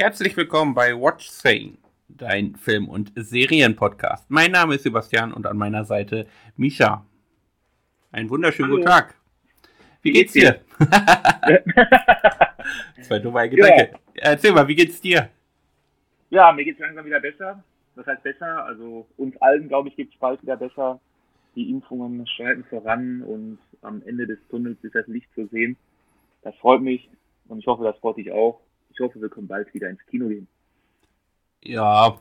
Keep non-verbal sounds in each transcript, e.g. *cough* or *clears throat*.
Herzlich willkommen bei Watch Saying, dein Film- und Serienpodcast. Mein Name ist Sebastian und an meiner Seite Misha. Einen wunderschönen Hallo. guten Tag. Wie geht's dir? *laughs* das war dumme Gedanke. Erzähl mal, wie geht's dir? Ja, mir geht's langsam wieder besser. Was heißt besser? Also uns allen, glaube ich, geht's bald wieder besser. Die Impfungen schreiten voran und am Ende des Tunnels ist das Licht zu sehen. Das freut mich und ich hoffe, das freut dich auch. Ich hoffe, wir können bald wieder ins Kino gehen. Ja,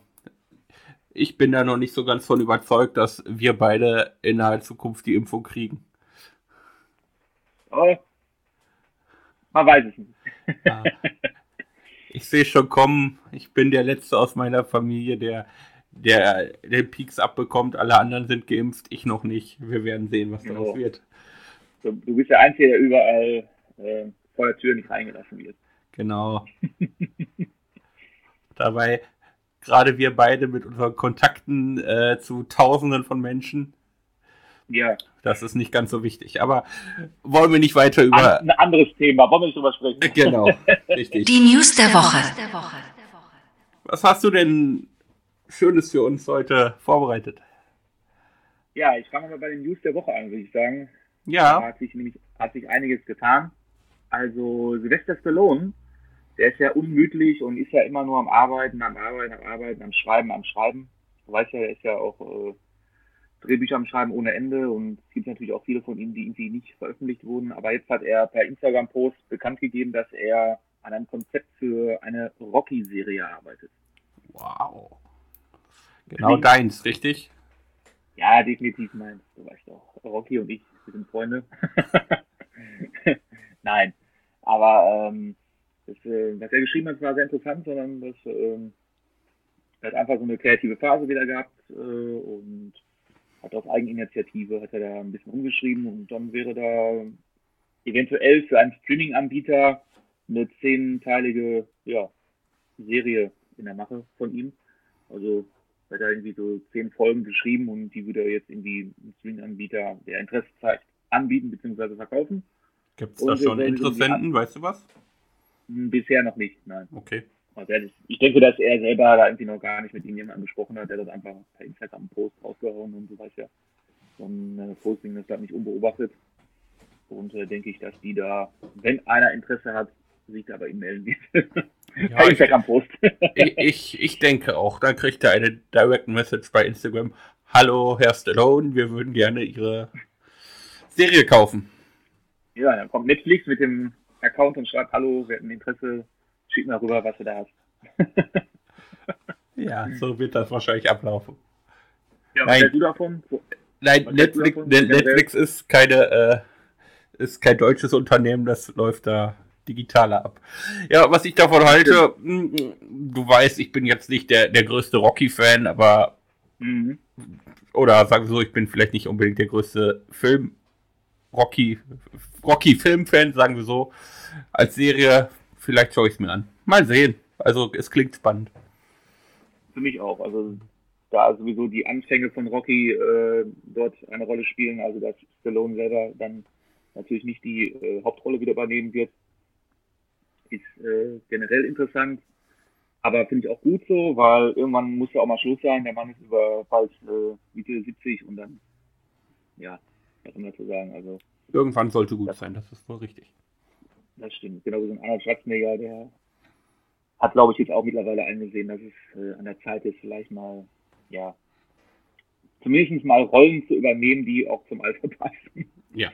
ich bin da noch nicht so ganz von überzeugt, dass wir beide in naher Zukunft die Impfung kriegen. Aber man weiß es nicht. Ja. Ich sehe schon kommen, ich bin der Letzte aus meiner Familie, der, der den Peaks abbekommt. Alle anderen sind geimpft, ich noch nicht. Wir werden sehen, was daraus Ja. wird. Du, du bist der Einzige, der überall äh, vor der Tür nicht reingelassen wird. Genau. *laughs* Dabei, gerade wir beide mit unseren Kontakten äh, zu Tausenden von Menschen, Ja, das ist nicht ganz so wichtig. Aber wollen wir nicht weiter über. Ein anderes Thema. Wollen wir nicht drüber sprechen? *laughs* Genau, richtig. Die News der Woche. Was hast du denn Schönes für uns heute vorbereitet? Ja, ich fange mal bei den News der Woche an, würde ich sagen. Da Ja, hat sich nämlich hat sich einiges getan. Also Sylvester Stallone, der ist ja unmütlich und ist ja immer nur am Arbeiten, am Arbeiten, am Arbeiten, am Schreiben, am Schreiben. Du weißt ja, er ist ja auch äh, Drehbücher am Schreiben ohne Ende und es gibt natürlich auch viele von ihm, die irgendwie nicht veröffentlicht wurden. Aber jetzt hat er per Instagram-Post bekannt gegeben, dass er an einem Konzept für eine Rocky-Serie arbeitet. wow. Genau deins, richtig? Ja, definitiv nein. Du weißt auch, Rocky und ich, wir sind Freunde. *laughs* nein. Aber ähm, das, äh, was er geschrieben hat, war sehr interessant, sondern das ähm, er hat einfach so eine kreative Phase wieder gehabt äh, und hat aus Eigeninitiative hat er da ein bisschen umgeschrieben und dann wäre da eventuell für einen Streaming-Anbieter eine zehnteilige ja, Serie in der Mache von ihm. Also hat er irgendwie so zehn Folgen geschrieben und die würde er jetzt irgendwie einem Streaming-Anbieter, der Interesse zeigt, anbieten bzw. verkaufen. Gibt es da schon Interessenten, weißt du was? Bisher noch nicht, nein. Okay. Also er, ich denke, dass er selber da irgendwie noch gar nicht mit irgendjemandem besprochen hat, der das einfach per Instagram-Post rausgehauen und so weiß ja. So ein äh, Posting das bleibt nicht unbeobachtet. Und äh, denke ich, dass die da, wenn einer Interesse hat, sich da bei ihm melden wird. *laughs* Ja, per Instagram-Post. *laughs* ich, ich, ich denke auch, da kriegt er eine Direct Message bei Instagram. Hallo, Herr Stallone, wir würden gerne Ihre Serie kaufen. ja, dann kommt Netflix mit dem Account und schreibt, hallo, wir hätten Interesse, schick mal rüber, was du da hast. Ja, so wird das wahrscheinlich ablaufen. Ja, Nein. was hältst du davon? So, Nein, Netflix, davon? Ne-? Netflix ist keine, äh, ist kein deutsches Unternehmen, das läuft da digitaler ab. Ja, was ich davon halte, mh, du weißt, ich bin jetzt nicht der, der größte Rocky-Fan, aber Mhm. oder sagen wir so, ich bin vielleicht nicht unbedingt der größte Film Rocky Rocky Filmfan, sagen wir so. Als Serie vielleicht schaue ich es mir an. Mal sehen. Also es klingt spannend. Für mich auch. Also da sowieso die Anfänge von Rocky äh, dort eine Rolle spielen, also dass Stallone selber dann natürlich nicht die äh, Hauptrolle wieder übernehmen wird, ist äh, generell interessant. Aber finde ich auch gut so, weil irgendwann muss ja auch mal Schluss sein. Der Mann ist über bald äh, Mitte 70 und dann, ja, soll man dazu sagen? Also Irgendwann sollte gut sein, das ist wohl richtig. Das stimmt. Genau wie so ein Arnold Schwarzenegger, der hat, glaube ich, jetzt auch mittlerweile eingesehen, dass es äh, an der Zeit ist, vielleicht mal, ja, zumindest mal Rollen zu übernehmen, die auch zum Alter passen. Ja.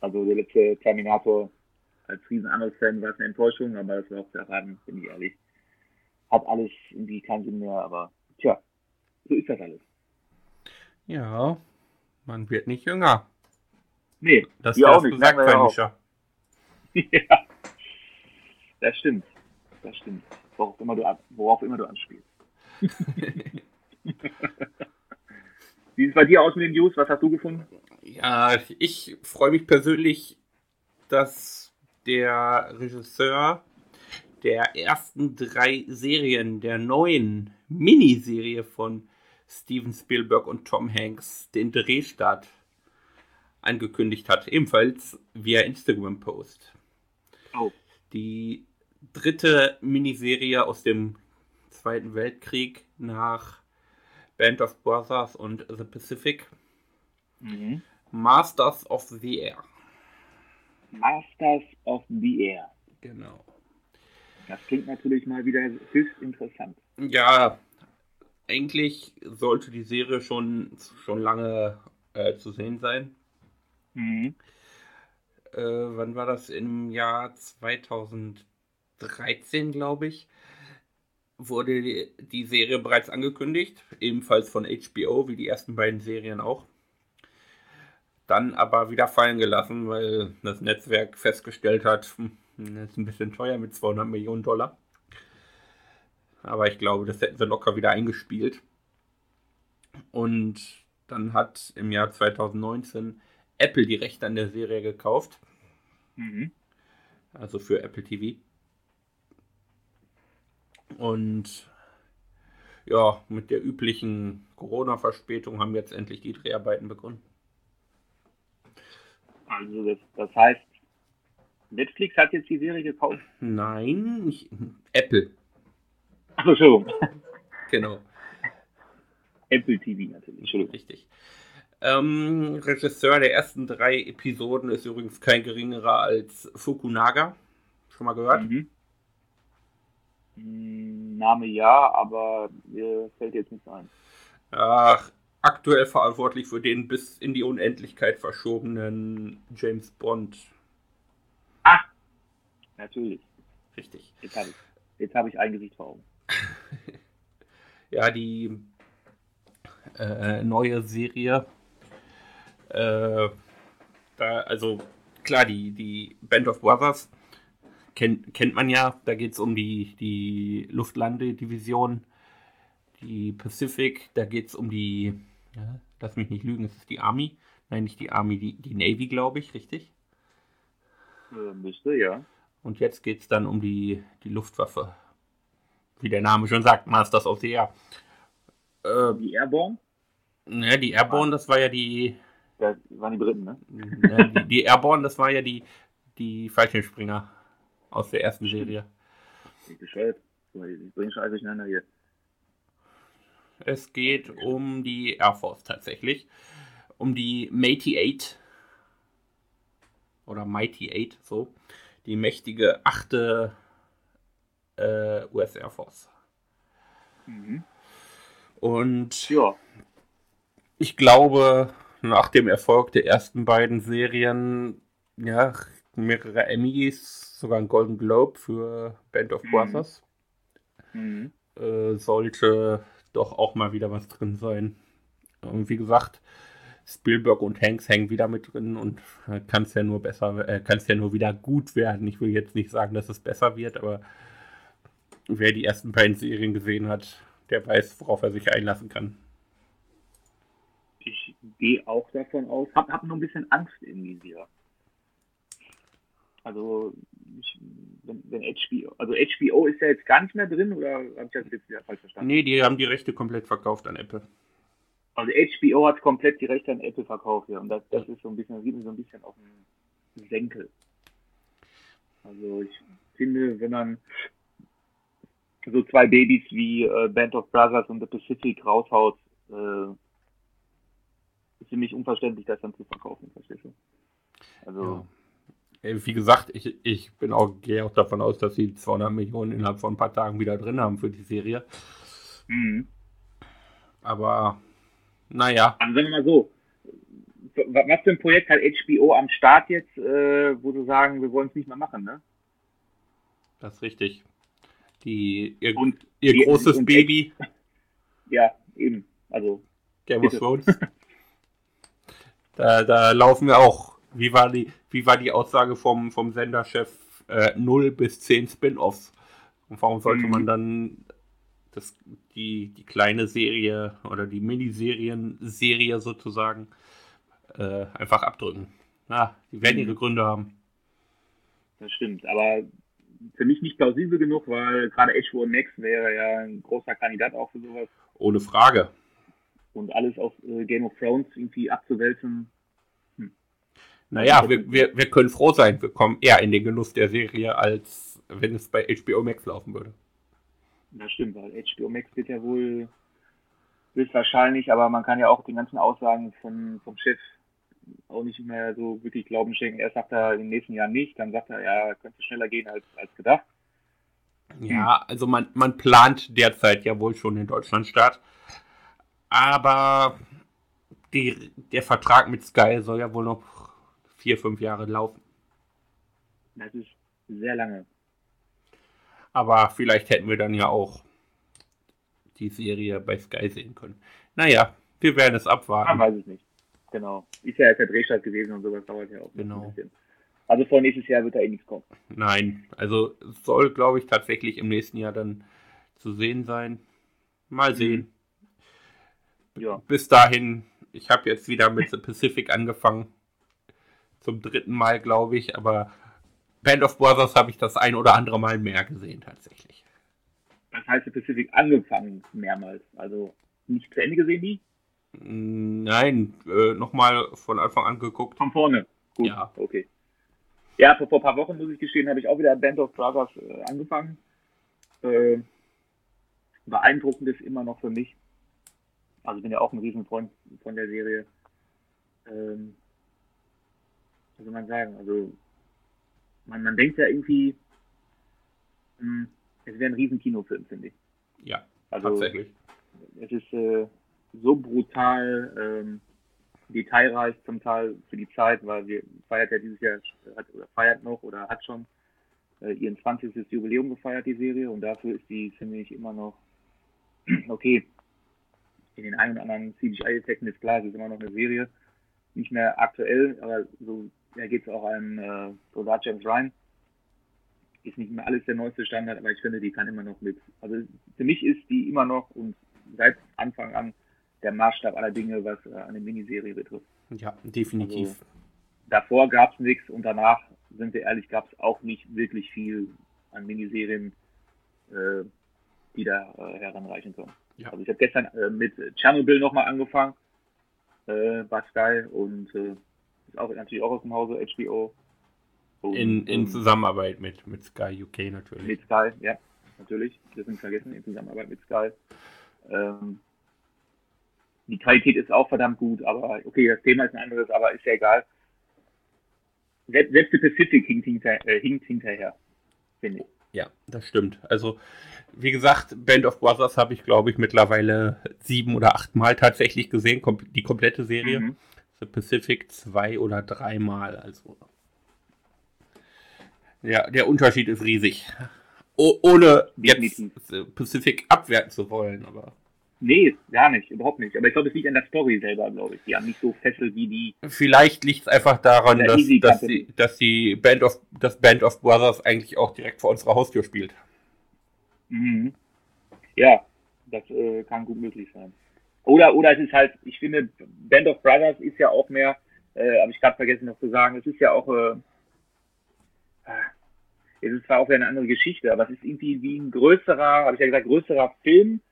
Also der letzte Terminator als riesen Arnold-Fan war es eine Enttäuschung, aber das war auch zu erraten, bin ich ehrlich. Hat alles irgendwie keinen Sinn mehr, aber tja, so ist das alles. Ja, man wird nicht jünger. Nee, Das hast auch nicht, gesagt, ja auch. *laughs* Ja, das stimmt. Das stimmt. Worauf immer du, worauf immer du anspielst. *laughs* Wie sieht es bei dir aus mit den News? Was hast du gefunden? Ja, ich freue mich persönlich, dass der Regisseur der ersten drei Serien der neuen Miniserie von Steven Spielberg und Tom Hanks den Drehstart angekündigt hat. Ebenfalls via Instagram-Post. Oh. Die dritte Miniserie aus dem Zweiten Weltkrieg nach Band of Brothers und The Pacific. Mhm. Masters of the Air. Masters of the Air. Genau. Das klingt natürlich mal wieder höchst interessant. Ja, eigentlich sollte die Serie schon, schon lange äh, zu sehen sein. Mhm. Äh, wann war das? Im Jahr 2013, glaube ich, wurde die, die Serie bereits angekündigt, ebenfalls von HBO, wie die ersten beiden Serien auch. Dann aber wieder fallen gelassen, weil das Netzwerk festgestellt hat, hm, das ist ein bisschen teuer mit 200 Millionen Dollar. Aber ich glaube, das hätten sie locker wieder eingespielt. Und dann hat im Jahr 2019 Apple die Rechte an der Serie gekauft. Mhm. Also für Apple TV. Und ja, mit der üblichen Corona-Verspätung haben jetzt endlich die Dreharbeiten begonnen. Also das, das heißt, Netflix hat jetzt die Serie gekauft? Nein, nicht Apple. Ach, Entschuldigung. *laughs* Genau, Apple TV natürlich. Entschuldigung. richtig. Ähm, Regisseur der ersten drei Episoden ist übrigens kein geringerer als Fukunaga. Schon mal gehört? Mhm. Hm, Name ja, aber mir fällt jetzt nichts ein. Ach, aktuell verantwortlich für den bis in die Unendlichkeit verschobenen James Bond. Natürlich. Richtig. Jetzt habe ich, jetzt habe ich ein Gesicht vor Augen. *laughs* Ja, die äh, neue Serie. Äh, da, also klar, die, die Band of Brothers kennt, kennt man ja. Da geht es um die, die Luftlandedivision. Die Pacific, da geht es um die, ja, lass mich nicht lügen, es ist die Army. Nein, nicht die Army, die, die Navy, glaube ich, richtig? Äh, müsste, ja. Und jetzt geht es dann um die, die Luftwaffe. Wie der Name schon sagt, Masters of the Air. Äh, Die Airborne? ne, die Airborne, das war ja die, Das waren die Briten, ne? *laughs* ne, die, die Airborne, das war ja die, die Fallschirmspringer aus der ersten Serie. Ich bescheuert. Ich bringe schon alles durcheinander hier. Es geht um die Air Force tatsächlich. Um die Mighty Eight. Oder Mighty Eight, so. Die mächtige achte äh, US Air Force. Mhm. Und Ja. ich glaube, nach dem Erfolg der ersten beiden Serien, ja, mehrere Emmys, sogar ein Golden Globe für Band of Mhm. Brothers, Mhm. äh, sollte doch auch mal wieder was drin sein. Und wie gesagt, Spielberg und Hanks hängen wieder mit drin und kann es ja nur besser, äh, kann es ja nur wieder gut werden. Ich will jetzt nicht sagen, dass es besser wird, aber wer die ersten beiden Serien gesehen hat, der weiß, worauf er sich einlassen kann. Ich gehe auch davon aus. Hab, hab nur ein bisschen Angst irgendwie wieder. Also, ich, wenn, wenn HBO, also HBO ist ja jetzt gar nicht mehr drin oder habe ich das jetzt wieder falsch verstanden? Nee, die haben die Rechte komplett verkauft an Apple. Also HBO hat komplett die Rechte an Apple verkauft, ja. Und das, das ist so ein bisschen, das sieht mir so ein bisschen auf den Senkel. Also ich finde, wenn man so zwei Babys wie äh, Band of Brothers und The Pacific raushaut, äh, ist für mich unverständlich, das dann zu verkaufen, verstehst du? Also, Äh, Wie gesagt, ich, ich bin auch, gehe auch davon aus, dass sie 200 Millionen innerhalb von ein paar Tagen wieder drin haben für die Serie. mhm. Aber naja, also sagen wir mal so, wa- was für ein Projekt hat HBO am Start jetzt, äh, wo du sagen, wir wollen es nicht mehr machen, ne? das ist richtig. Die, ihr, Und ihr die- großes und- Baby, Ja, eben. Also, Game of Thrones. *laughs* da, da laufen wir auch. Wie war die, wie war die Aussage vom, vom Senderchef? Äh, 0 bis 10 Spin-offs. Und warum sollte Mhm. man dann das, die, die kleine Serie oder die Miniserien-Serie sozusagen äh, einfach abdrücken? Na, die werden Mhm. ihre Gründe haben. Das stimmt, aber für mich nicht plausibel genug, weil gerade HBO Max wäre ja ein großer Kandidat auch für sowas. Ohne Frage. Und alles auf äh, Game of Thrones irgendwie abzuwälzen. Naja, wir, wir, wir können froh sein, wir kommen eher in den Genuss der Serie, als wenn es bei HBO Max laufen würde. Das stimmt, weil HBO Max wird ja wohl höchstwahrscheinlich, aber man kann ja auch den ganzen Aussagen von, vom Chef auch nicht mehr so wirklich Glauben schenken. Erst sagt er im nächsten Jahr nicht, dann sagt er, ja, könnte schneller gehen als, als gedacht. Ja, also man, man plant derzeit ja wohl schon den Deutschlandstart. Aber die, der Vertrag mit Sky soll ja wohl noch vier, fünf Jahre laufen. Das ist sehr lange. Aber vielleicht hätten wir dann ja auch die Serie bei Sky sehen können. Naja, wir werden es abwarten. Ah, weiß ich nicht. Genau. Ist ja der Drehstart gewesen und sowas dauert ja auch genau. ein bisschen. Also vor nächstes Jahr wird da eh nichts kommen. Nein, also soll, glaube ich, tatsächlich im nächsten Jahr dann zu sehen sein. Mal mhm. sehen. Ja. Bis dahin, ich habe jetzt wieder mit The Pacific angefangen. Zum dritten Mal, glaube ich, aber Band of Brothers habe ich das ein oder andere Mal mehr gesehen, tatsächlich. Das heißt, The Pacific angefangen mehrmals. Also nicht zu Ende gesehen, die? Nein, äh, nochmal von Anfang an geguckt. Von vorne. Gut, ja. okay. Ja, vor, vor ein paar Wochen, muss ich gestehen, habe ich auch wieder Band of Brothers äh, angefangen. Äh, beeindruckend ist immer noch für mich. Also ich bin ja auch ein Riesenfreund von der Serie. Ähm, was soll man sagen? Also man, man denkt ja irgendwie, mh, hm, es wäre ein Riesenkinofilm, finde ich. Ja, also, tatsächlich. Es ist äh, so brutal ähm, detailreich zum Teil für die Zeit, weil wir feiert ja dieses Jahr hat, oder feiert noch oder hat schon äh, ihren 20. Jubiläum gefeiert, die Serie, und dafür ist die, finde ich, immer noch *clears throat* okay. In den ein oder anderen CGI-Effekten ist klar, es ist immer noch eine Serie, nicht mehr aktuell, aber so ja, geht es auch an äh, Soldat James Ryan. Ist nicht mehr alles der neueste Standard, aber ich finde, die kann immer noch mit. Also für mich ist die immer noch und seit Anfang an der Maßstab aller Dinge, was äh, eine Miniserie betrifft. Ja, definitiv. Also, davor gab es nichts und danach, sind wir ehrlich, gab es auch nicht wirklich viel an Miniserien, äh, die da äh, heranreichen können. Ja. Also ich habe gestern äh, mit Chernobyl nochmal angefangen, äh, bei Sky und äh, ist auch natürlich auch aus dem Hause HBO. Und, in, in Zusammenarbeit mit, mit Sky UK natürlich. Mit Sky, ja, natürlich. Das sind vergessen, in Zusammenarbeit mit Sky. Ähm, die Qualität ist auch verdammt gut, aber okay, das Thema ist ein anderes, aber ist ja egal. Selbst, selbst die Pacific hinkt, hinter, äh, hinkt hinterher, finde ich. Ja, das stimmt. Also, wie gesagt, Band of Brothers habe ich, glaube ich, mittlerweile sieben oder acht Mal tatsächlich gesehen, kom die komplette Serie. Mhm. The Pacific zwei oder dreimal. Also, ja, der Unterschied ist riesig. O ohne jetzt The Pacific abwerten zu wollen, aber. Nee, gar nicht, überhaupt nicht. Aber ich glaube, es liegt an der Story selber, glaube ich. Die haben nicht so fesselt wie die. Vielleicht liegt es einfach daran, dass, dass, die, dass die Band of, das Band of Brothers eigentlich auch direkt vor unserer Haustür spielt. Mhm. Ja, das äh, kann gut möglich sein. Oder, oder es ist halt, ich finde, Band of Brothers ist ja auch mehr, äh, habe ich gerade vergessen noch zu sagen, es ist ja auch, äh, es ist zwar auch wieder eine andere Geschichte, aber es ist irgendwie wie ein größerer, habe ich ja gesagt, größerer Film,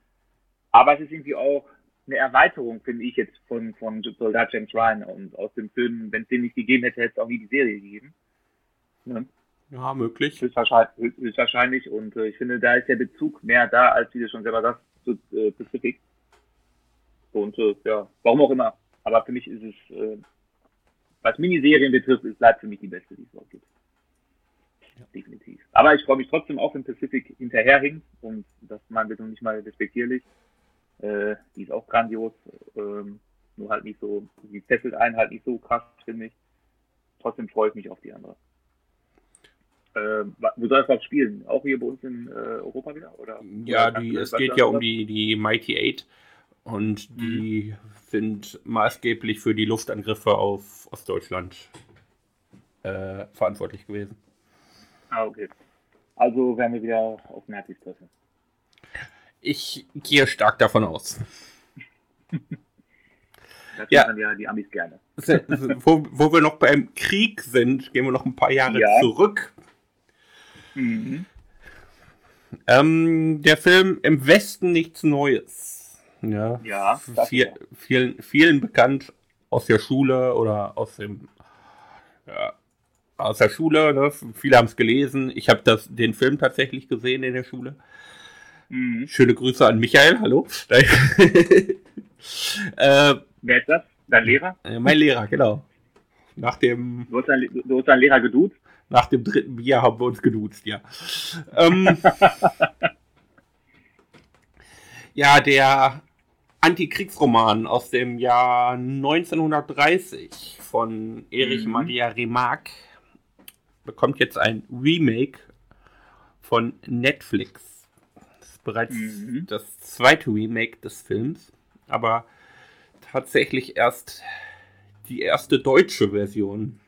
aber es ist irgendwie auch eine Erweiterung, finde ich jetzt, von, von Soldat James Ryan. Und aus dem Film, wenn es den nicht gegeben hätte, hätte es auch nie die Serie gegeben. Ne? Ja, möglich. Höchstwahrscheinlich. höchstwahrscheinlich. Und äh, ich finde, da ist der Bezug mehr da, als wie du schon selber sagst, zu äh, Pacific. Und äh, ja, warum auch immer. Aber für mich ist es, äh, was Miniserien betrifft, ist bleibt für mich die beste, die es überhaupt gibt. Ja. Definitiv. Aber ich freue mich trotzdem auch, wenn Pacific hinterherhinkt. Und das meinen wir nicht mal respektierlich. Äh, die ist auch grandios. Ähm, nur halt nicht so, die fesselt einen halt nicht so krass, finde ich. Trotzdem freue ich mich auf die andere. Äh, wo soll es was spielen? Auch hier bei uns in äh, Europa wieder? Oder, ja, die, es geht ja um die, die Mighty Eight und mhm. die sind maßgeblich für die Luftangriffe auf Ostdeutschland äh, verantwortlich gewesen. Ah, okay. Also werden wir wieder auf Nazis treffen. Ich gehe stark davon aus. Das ja. dann ja die Amis gerne. wo, wo wir noch beim Krieg sind, gehen wir noch ein paar Jahre ja. zurück. Mhm. Ähm, der Film Im Westen nichts Neues. Ja, ja viel, vielen, vielen bekannt aus der Schule oder aus dem ja, aus der Schule. Ne? Viele haben es gelesen. Ich habe den Film tatsächlich gesehen in der Schule. Mhm. Schöne Grüße an Michael. Hallo. *laughs* äh, Wer ist das? Dein Lehrer? Äh, mein Lehrer, genau. Nach dem. Du hast deinen, du hast deinen Lehrer geduzt? Nach dem dritten Bier haben wir uns geduzt, ja. ähm, *laughs* ja, der Antikriegsroman aus dem Jahr 1930 von Erich mhm. Maria Remarque bekommt jetzt ein Remake von Netflix. Ist bereits mhm. das zweite Remake des Films, aber tatsächlich erst die erste deutsche Version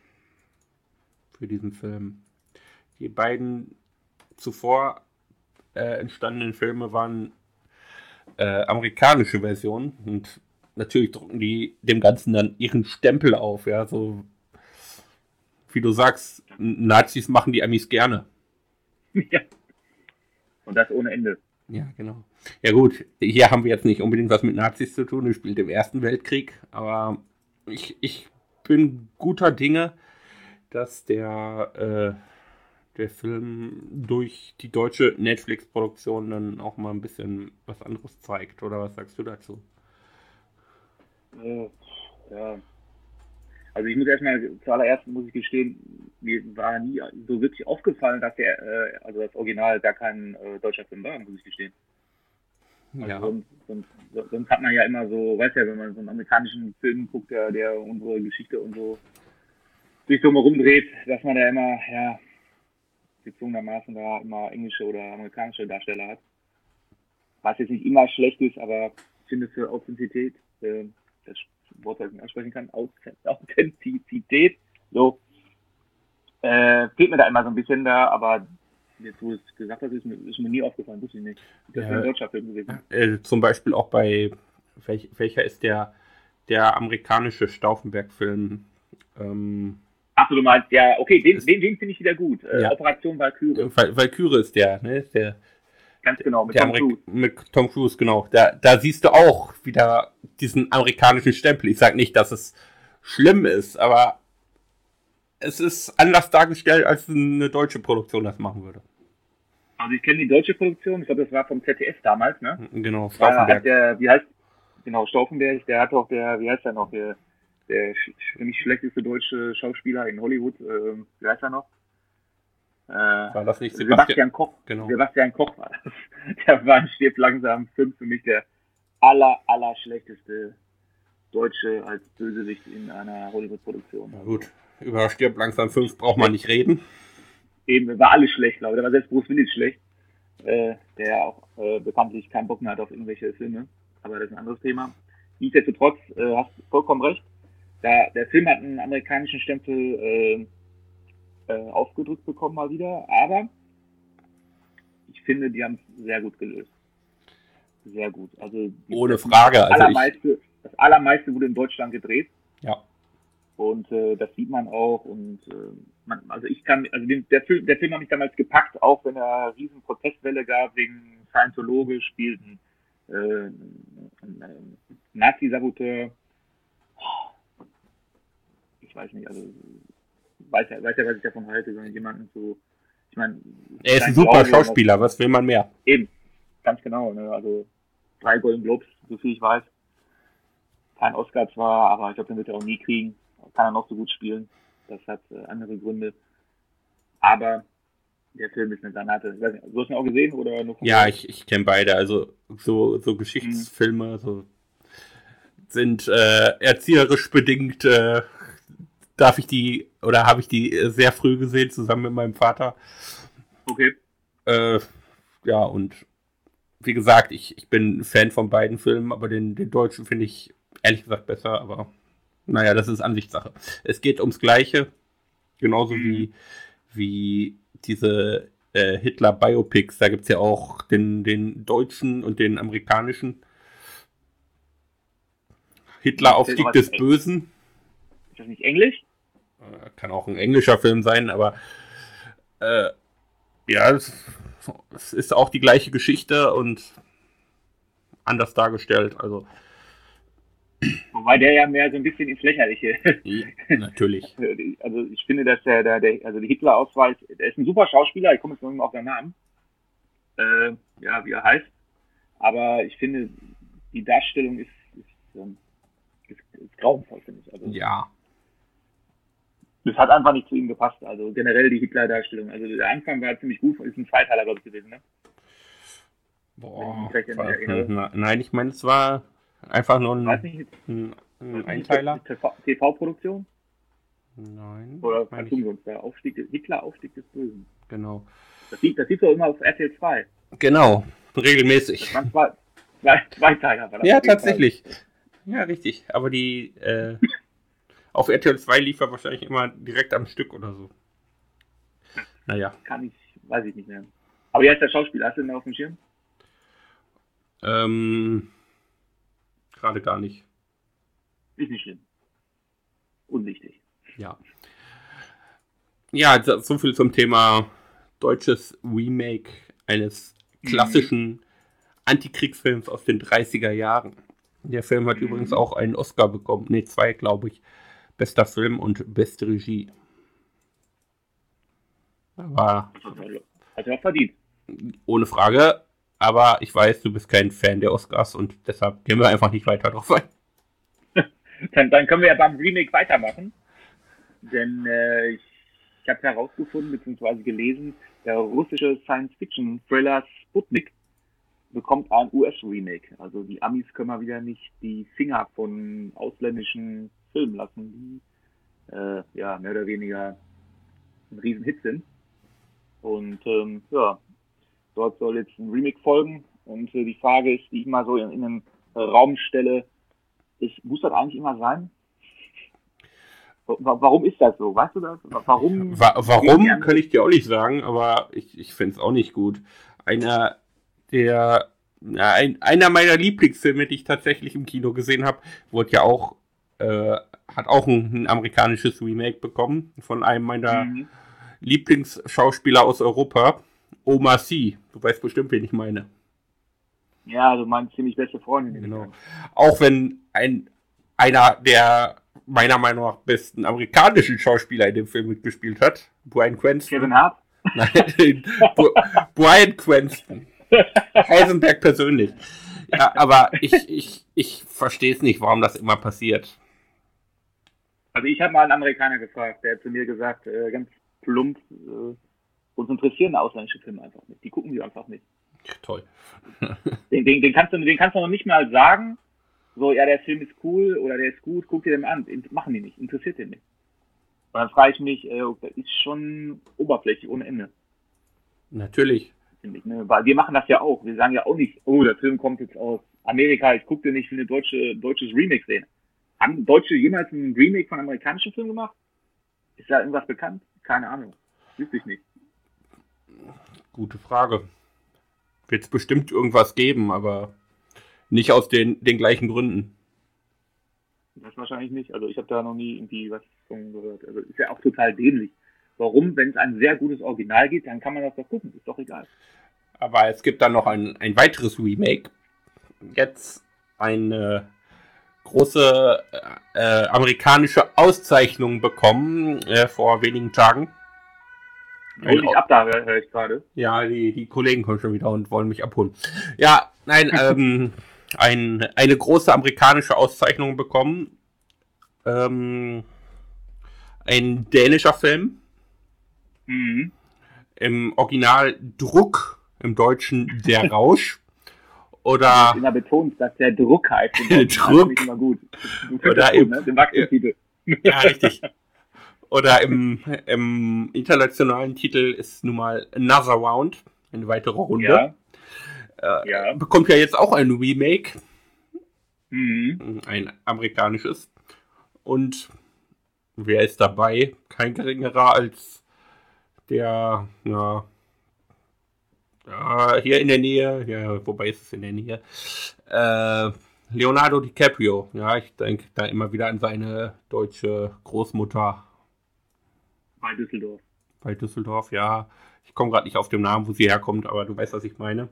für diesen Film. Die beiden zuvor äh, entstandenen Filme waren äh, amerikanische Versionen und natürlich drucken die dem Ganzen dann ihren Stempel auf, ja, so wie du sagst, Nazis machen die Amis gerne. *laughs* Ja. Und das ohne Ende. Ja, genau. Ja gut, hier haben wir jetzt nicht unbedingt was mit Nazis zu tun, es spielt im Ersten Weltkrieg, aber ich, ich bin guter Dinge, dass der, äh, der Film durch die deutsche Netflix-Produktion dann auch mal ein bisschen was anderes zeigt. Oder was sagst du dazu? Äh, ja. Also ich muss erstmal, zuallererst muss ich gestehen, mir war nie so wirklich aufgefallen, dass der, äh, also das Original gar kein äh, deutscher Film war, muss ich gestehen. Also ja. sonst, sonst, sonst, hat man ja immer so, weißt ja, wenn man so einen amerikanischen Film guckt, der, der unsere Geschichte und so sich so mal rumdreht, dass man da immer, ja, gezwungenermaßen da immer englische oder amerikanische Darsteller hat. Was jetzt nicht immer schlecht ist, aber ich finde für Authentizität, äh, das Wort, das ich nicht aussprechen kann, Authentizität, so, äh, fehlt mir da immer so ein bisschen da, aber jetzt, wo du es gesagt hast, ist mir, ist mir nie aufgefallen, wusste ich nicht. Das ist ein deutscher Film gewesen. Äh, zum Beispiel auch bei, welch, welcher ist der, der amerikanische Stauffenberg-Film? Ähm, Achso, du meinst, ja, okay, den, den, den finde ich wieder gut. Äh, ja. Operation Valkyrie. Val Valkyrie ist der, ne? Der, Ganz genau, mit Tom Cruise. Mit Tom Cruise, genau. Da, da siehst du auch wieder diesen amerikanischen Stempel. Ich sage nicht, dass es schlimm ist, aber es ist anders dargestellt, als eine deutsche Produktion das machen würde. Also ich kenne die deutsche Produktion, ich glaube, das war vom ZDF damals, ne? Genau, Stauffenberg. Der, wie heißt, genau, Stauffenberg, der hat auch der, wie heißt der noch, der, der für mich schlechteste deutsche Schauspieler in Hollywood, äh, wie heißt er noch? Äh, war das nicht Sebastian, Sebastian Koch? Genau. Sebastian Koch war das. *laughs* Der war ein Stirb langsam Film für mich der aller, aller schlechteste Deutsche als Bösewicht in einer Hollywood-Produktion. Na gut, über Stirb langsam 5 braucht man nicht reden. Eben, war alles schlecht, glaube ich. Da war selbst Bruce Willis schlecht, äh, der auch äh, bekanntlich keinen Bock mehr hat auf irgendwelche Filme. Aber das ist ein anderes Thema. Nichtsdestotrotz, äh, hast vollkommen recht. Da, der Film hat einen amerikanischen Stempel äh, äh, aufgedrückt bekommen mal wieder, aber ich finde, die haben es sehr gut gelöst. Sehr gut. Also Ohne Frage. Das, also allermeiste, ich... das allermeiste wurde in Deutschland gedreht. Ja. Und äh, das sieht man auch. Und äh, man, also ich kann, also den, der Film, der Film hat mich damals gepackt, auch wenn er eine riesen Protestwelle gab wegen Scientologe spielten äh, Nazi-Saboteur. Ich weiß nicht, also weiß ja, weiß ja, was ich davon halte, sondern jemanden zu, ich meine. Er ist ein super Glaube, Schauspieler, was will man mehr? Eben, ganz genau, ne? also drei Golden Globes, so viel ich weiß. Kein Oscar zwar, aber ich glaube, den wird er auch nie kriegen. Kann er noch so gut spielen. Das hat äh, andere Gründe. Aber der Film ist eine Granate. Ich weiß nicht, du hast ihn auch gesehen oder nur Ja, ich, ich kenne beide. Also so, so Geschichtsfilme mhm. so sind äh, erzieherisch bedingt äh, darf ich die oder habe ich die äh, sehr früh gesehen, zusammen mit meinem Vater. Okay. Äh, ja, und wie gesagt, ich, ich bin Fan von beiden Filmen, aber den, den deutschen finde ich ehrlich gesagt besser, aber naja, das ist Ansichtssache. Es geht ums Gleiche, genauso wie, wie diese äh, Hitler-Biopics. Da gibt es ja auch den, den deutschen und den amerikanischen. Hitler Aufstieg des Bösen. Ist das nicht Englisch? Äh, kann auch ein englischer Film sein, aber äh, ja, es, es, ist auch die gleiche Geschichte und anders dargestellt. Also wo Wobei der ja mehr so ein bisschen ins Lächerliche. Ja, natürlich. *laughs* Also ich finde, dass der, der, der also die Hitler-Auswahl, der ist ein super Schauspieler, ich komme jetzt noch auf den Namen. Äh, ja, wie er heißt. Aber ich finde, die Darstellung ist, ist, ähm, ist, ist grauenvoll, finde ich. Also, Ja. Das hat einfach nicht zu ihm gepasst. Also generell die Hitler-Darstellung. Also der Anfang war ziemlich gut, ist ein Zweiteiler, glaube ich, gewesen, ne? Boah. Ich. Na- Nein, ich meine, es war einfach nur ein, nicht, ein, ein Einteiler. TV TV-Produktion? Nein. Oder uns da? Aufstieg, Hitler, Aufstieg des Bösen. genau. Das sieht, das sieht doch immer auf RTL 2. Genau, regelmäßig. Das waren zwei, zwei, Zweiteiler. War das Ja, tatsächlich. Ja, richtig. Aber die äh, *laughs* auf RTL 2 lief er wahrscheinlich immer direkt am Stück oder so. Naja. Kann ich, weiß ich nicht mehr. Aber wie heißt der Schauspieler? Hast du den auf dem Schirm? Ähm, gerade gar nicht. Ist nicht schlimm. Unwichtig. Ja. Ja, so viel zum Thema deutsches Remake eines klassischen Antikriegsfilms aus den 30er Jahren. Der Film hat Mhm. übrigens auch einen Oscar bekommen. Ne, zwei, glaube ich. Bester Film und beste Regie. Aber Hat er auch verdient. ohne Frage. Aber ich weiß, du bist kein Fan der Oscars und deshalb gehen wir einfach nicht weiter drauf ein. *laughs* Dann, dann können wir ja beim Remake weitermachen. Denn äh, ich, ich habe herausgefunden bzw. gelesen, der russische Science-Fiction-Thriller Sputnik bekommt ein US-Remake. Also die Amis können mal wieder nicht die Finger von ausländischen Filmen lassen, die äh, ja mehr oder weniger ein Riesenhit sind. Und ähm, ja, dort soll jetzt ein Remake folgen. Und äh, die Frage ist, die ich mal so in, in den Raum stelle, ist, muss das eigentlich immer sein? Wa- Warum ist das so? Weißt du das? Warum? Wa warum, kann ich dir auch nicht sagen, aber ich, ich finde es auch nicht gut. Einer der, na, ein, einer meiner Lieblingsfilme, die ich tatsächlich im Kino gesehen habe, wurde ja auch, äh, hat auch ein, ein amerikanisches Remake bekommen von einem meiner Mhm. Lieblingsschauspieler aus Europa, Omar Sy. Du weißt bestimmt, wen ich meine. Ja, also meine ziemlich beste Freundin. Genau. Auch wenn ein, einer der meiner Meinung nach besten amerikanischen Schauspieler in dem Film mitgespielt hat, Brian Cranston. Kevin Hart? *laughs* Nein, Brian Cranston. Heisenberg persönlich. Ja, aber ich, ich, ich verstehe es nicht, warum das immer passiert. Also ich habe mal einen Amerikaner gefragt, der hat zu mir gesagt, äh, ganz plump, äh, uns interessieren ausländische Filme einfach nicht. Die gucken die einfach nicht. Toll. *laughs* Den, den, den, kannst du, den kannst du noch nicht mal sagen, so, ja, der Film ist cool oder der ist gut, guck dir den an. Machen die nicht, interessiert den nicht. Und dann frage ich mich, äh, das ist schon oberflächlich ohne Ende. Natürlich. ich. Ne? Weil wir machen das ja auch. Wir sagen ja auch nicht, oh, der Film kommt jetzt aus Amerika, ich gucke den nicht, ich will ein deutsche, deutsches Remake sehen. Haben Deutsche jemals ein Remake von amerikanischen Film gemacht? Ist da irgendwas bekannt? Keine Ahnung. Wüsste ich nicht. Gute Frage. Wird es bestimmt irgendwas geben, aber nicht aus den, den gleichen Gründen. Das wahrscheinlich nicht. Also ich habe da noch nie irgendwie was von gehört. Also ist ja auch total dämlich. Warum, wenn es ein sehr gutes Original gibt, dann kann man das doch gucken. Ist doch egal. Aber es gibt dann noch ein, ein weiteres Remake. Jetzt eine große äh, amerikanische Auszeichnung bekommen äh, vor wenigen Tagen. Hol dich ab da, höre hör ich gerade. Ja, die, die Kollegen kommen schon wieder und wollen mich abholen. Ja, nein, *laughs* ähm, ein, eine große amerikanische Auszeichnung bekommen. Ähm, ein dänischer Film Mhm. im Original Druck, im Deutschen Der Rausch. Oder Immer betont, dass der Druck *laughs* heißt. Der Das Druck. ich immer gut. Oder gut, eben- ne? Den. Ja, *laughs* richtig. Oder im, im internationalen Titel ist nun mal Another Round, eine weitere Runde. Ja. Äh, Ja. Bekommt ja jetzt auch ein Remake, Mhm. ein amerikanisches. Und wer ist dabei? Kein geringerer als der, ja, ja, hier in der Nähe, ja, wobei ist es in der Nähe? Äh, Leonardo DiCaprio. Ja, ich denke da immer wieder an seine deutsche Großmutter Bei Düsseldorf. bei Düsseldorf. Ja, ich komme gerade nicht auf den Namen, wo sie herkommt, aber du weißt, was ich meine.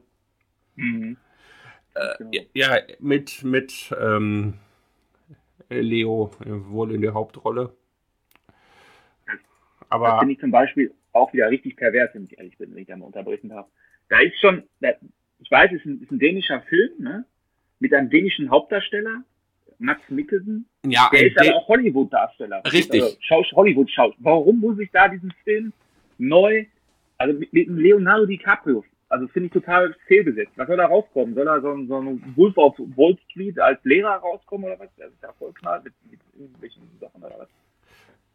Mhm. Äh, Genau. ja, ja, mit, mit ähm, Leo wohl in der Hauptrolle. Aber das finde ich zum Beispiel auch wieder richtig pervers, wenn ich ehrlich bin, wenn ich da mal unterbrechen darf. Da ist schon, ich weiß, es ist ein, ist ein dänischer Film, ne? Mit einem dänischen Hauptdarsteller, Max Mikkelsen. Ja, der ist aber auch Hollywood-Darsteller. Richtig. Also, Hollywood-Schauspieler. Warum muss ich da diesen Film neu, also mit, mit Leonardo DiCaprio, also finde ich total fehlbesetzt. Was soll da rauskommen? Soll da so, ein, so ein Wolf of Wall Street als Lehrer rauskommen oder was? Das ist ja voll klar mit, mit irgendwelchen Sachen oder was.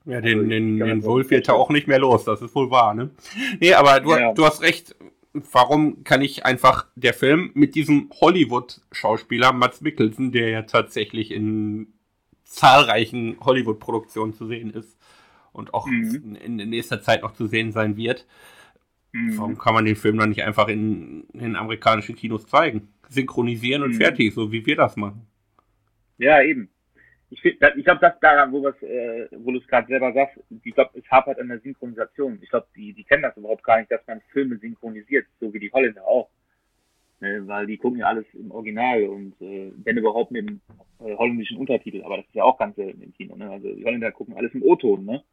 Ja, den, also, den, den Wolf wird er auch nicht mehr los, das ist wohl wahr, ne? Nee, aber du, ja. du hast recht. Warum kann ich einfach der Film mit diesem Hollywood-Schauspieler Mats Mikkelsen, der ja tatsächlich in zahlreichen Hollywood-Produktionen zu sehen ist und auch mhm. in, in nächster Zeit noch zu sehen sein wird, mhm. warum kann man den Film dann nicht einfach in, in amerikanischen Kinos zeigen? Synchronisieren und mhm. fertig, so wie wir das machen. Ja, eben ich, ich glaube, das daran, wo, äh, wo du es gerade selber sagst, ich glaube, es hapert an der Synchronisation. Ich glaube, die, die kennen das überhaupt gar nicht, dass man Filme synchronisiert, so wie die Holländer auch. Ne, weil die gucken ja alles im Original und äh, wenn überhaupt mit dem äh, holländischen Untertitel, aber das ist ja auch ganz selten im Kino. Ne? Also die Holländer gucken alles im O-Ton, ne?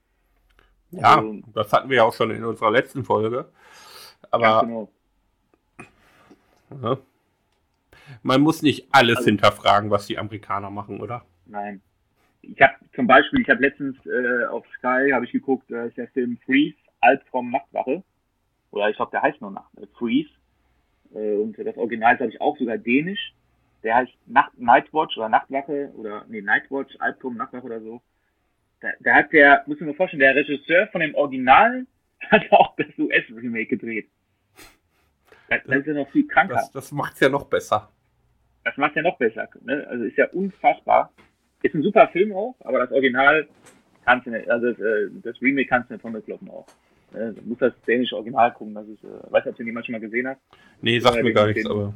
Ja, also, das hatten wir ja auch schon in unserer letzten Folge. Aber genau. ja, man muss nicht alles also, hinterfragen, was die Amerikaner machen, oder? Nein. Ich habe zum Beispiel, ich habe letztens äh, auf Sky habe ich geguckt, äh, ist der Film Freeze, Albtraum Nachtwache. Oder ich glaube, der heißt nur Nacht, äh, Freeze. Äh, und das Original ist, glaube ich, auch sogar dänisch. Der heißt Nacht, Nightwatch oder Nachtwache oder nee, Nightwatch, Albtraum Nachtwache oder so. Da, da hat der, muss ich mir vorstellen, der Regisseur von dem Original *laughs* hat auch das US-Remake gedreht. Das, das ist ja noch viel kranker. Das, das macht's ja noch besser. Das macht ja noch besser. Ne? Also ist ja unfassbar. Ist ein super Film auch, aber das Original kannst du nicht, also das, äh, das Remake kannst du nicht von mir kloppen auch. Äh, du musst das dänische Original gucken, das ist, äh, weiß nicht, ob du jemand schon mal gesehen hast. Nee, sagt mir gar nichts, den, aber.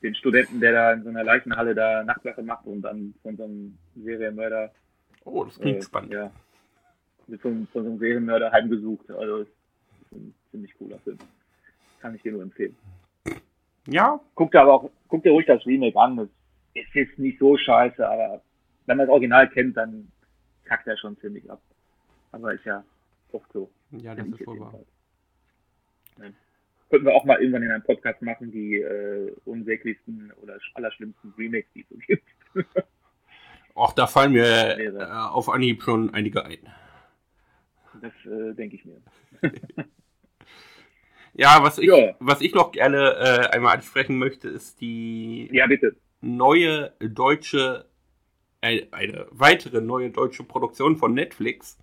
Den Studenten, der da in so einer Leichenhalle da Nachtwache macht und dann von so einem Serienmörder. Oh, das klingt äh, spannend. Ja. Wird von, von so einem Serienmörder heimgesucht. Also, ist ein ziemlich cooler Film. Kann ich dir nur empfehlen. Ja. Guck dir aber auch, guck dir ruhig das Remake an. Das ist jetzt nicht so scheiße, aber wenn man das Original kennt, dann kackt er schon ziemlich ab. Aber ist ja oft so. Ja, das ist wohl wahr. Ja. Könnten wir auch mal irgendwann in einem Podcast machen, die äh, unsäglichsten oder allerschlimmsten Remakes, die es so gibt. *laughs* Ach, da fallen mir äh, auf Anhieb schon einige ein. Das äh, denke ich mir. *laughs* ja, was ich, ja. was ich noch gerne äh, einmal ansprechen möchte, ist die ja, bitte. neue deutsche eine weitere neue deutsche Produktion von Netflix.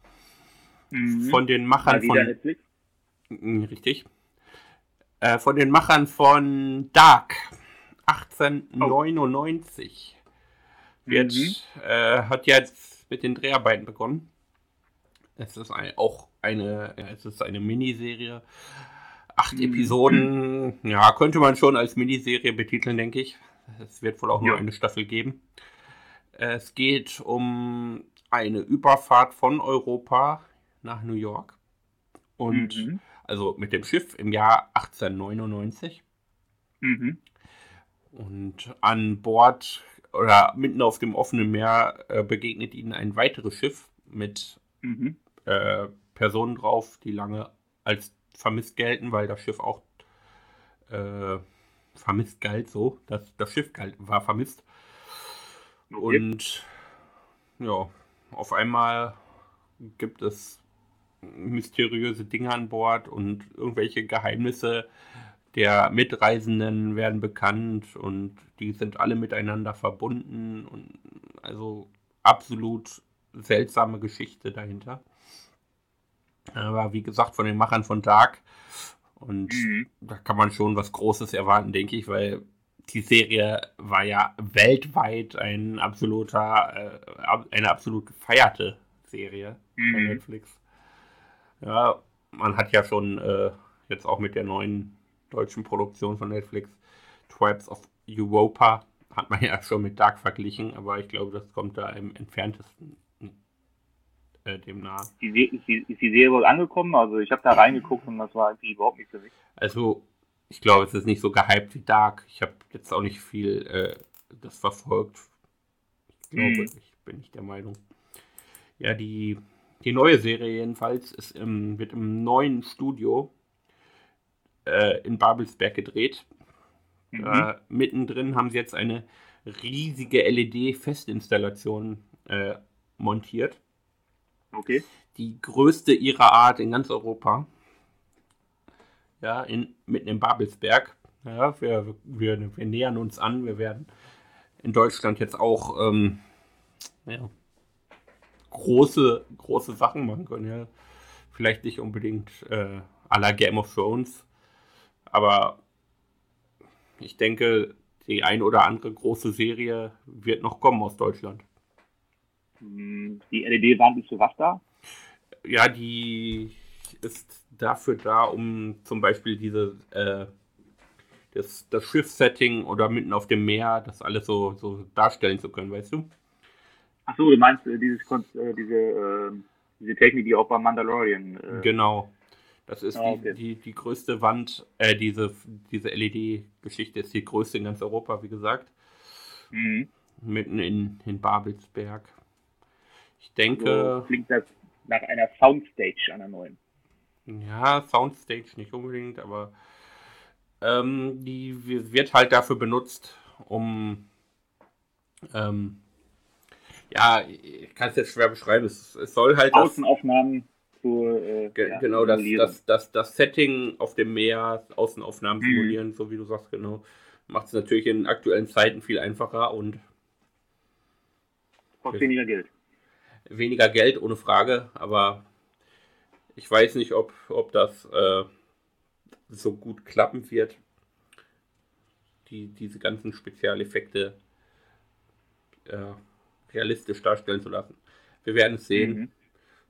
Mhm. Von den Machern von. Netflix? Mm, richtig. Äh, von den Machern von Dark 1899. Oh. Wird, mhm. äh, hat jetzt mit den Dreharbeiten begonnen. Es ist ein, auch eine, es ist eine Miniserie. Acht mhm. Episoden, ja, könnte man schon als Miniserie betiteln, denke ich. Es wird wohl auch ja. nur eine Staffel geben. Es geht um eine Überfahrt von Europa nach New York. Und mhm. also mit dem Schiff im Jahr 1899. Mhm. Und an Bord oder mitten auf dem offenen Meer äh, begegnet ihnen ein weiteres Schiff mit mhm. äh, Personen drauf, die lange als vermisst gelten, weil das Schiff auch äh, vermisst galt so. Das, das Schiff galt, war vermisst. Und ja, auf einmal gibt es mysteriöse Dinge an Bord und irgendwelche Geheimnisse der Mitreisenden werden bekannt und die sind alle miteinander verbunden und also absolut seltsame Geschichte dahinter. Aber wie gesagt, von den Machern von Dark und mhm. da kann man schon was Großes erwarten, denke ich, weil die Serie war ja weltweit ein absoluter, äh, eine absolut gefeierte Serie mhm. bei Netflix. Ja, man hat ja schon äh, jetzt auch mit der neuen deutschen Produktion von Netflix, Tribes of Europa, hat man *laughs* ja schon mit Dark verglichen, aber ich glaube, das kommt da im entferntesten äh, dem nahe. Ist die, ist, die, ist die Serie wohl angekommen? Also ich habe da reingeguckt und das war irgendwie überhaupt nicht für mich. Also ich glaube, es ist nicht so gehypt wie Dark. Ich habe jetzt auch nicht viel äh, das verfolgt. Ich glaube, mhm. ich bin ich der Meinung. Ja, die, die neue Serie jedenfalls ist im, wird im neuen Studio äh, in Babelsberg gedreht. Mhm. Äh, mittendrin haben sie jetzt eine riesige LED-Festinstallation äh, montiert. Okay. Die größte ihrer Art in ganz Europa. Ja, in, mitten im Babelsberg. Ja, wir, wir, wir nähern uns an. Wir werden in Deutschland jetzt auch ähm, ja, große, große Sachen machen können. Ja. Vielleicht nicht unbedingt äh, à la Game of Thrones, aber ich denke, die ein oder andere große Serie wird noch kommen aus Deutschland. Hm, die LED-Wand ist für was da? Ja, die ist dafür da, um zum Beispiel diese äh, das, das Schiffssetting oder mitten auf dem Meer, das alles so, so darstellen zu können, weißt du? Ach so, du meinst äh, dieses, äh, diese, äh, diese Technik, die auch beim Mandalorian. Äh genau. Das ist oh, okay. die, die, die größte Wand, äh, diese, diese LED-Geschichte ist die größte in ganz Europa, wie gesagt. Mhm. Mitten in, in Babelsberg. Ich denke. Also klingt das nach einer Soundstage einer neuen. Ja, Soundstage nicht unbedingt, aber ähm, die wird halt dafür benutzt, um ähm, ja, ich kann es jetzt schwer beschreiben. Es, es soll halt Außenaufnahmen zu äh, ge ja, genau das, das, das, das Setting auf dem Meer, Außenaufnahmen mhm. simulieren, so wie du sagst, genau. Macht es natürlich in aktuellen Zeiten viel einfacher und kostet weniger Geld. Weniger Geld, ohne Frage, aber ich weiß nicht, ob, ob das äh, so gut klappen wird, die, diese ganzen Spezialeffekte äh, realistisch darstellen zu lassen. Wir werden es sehen. Mhm.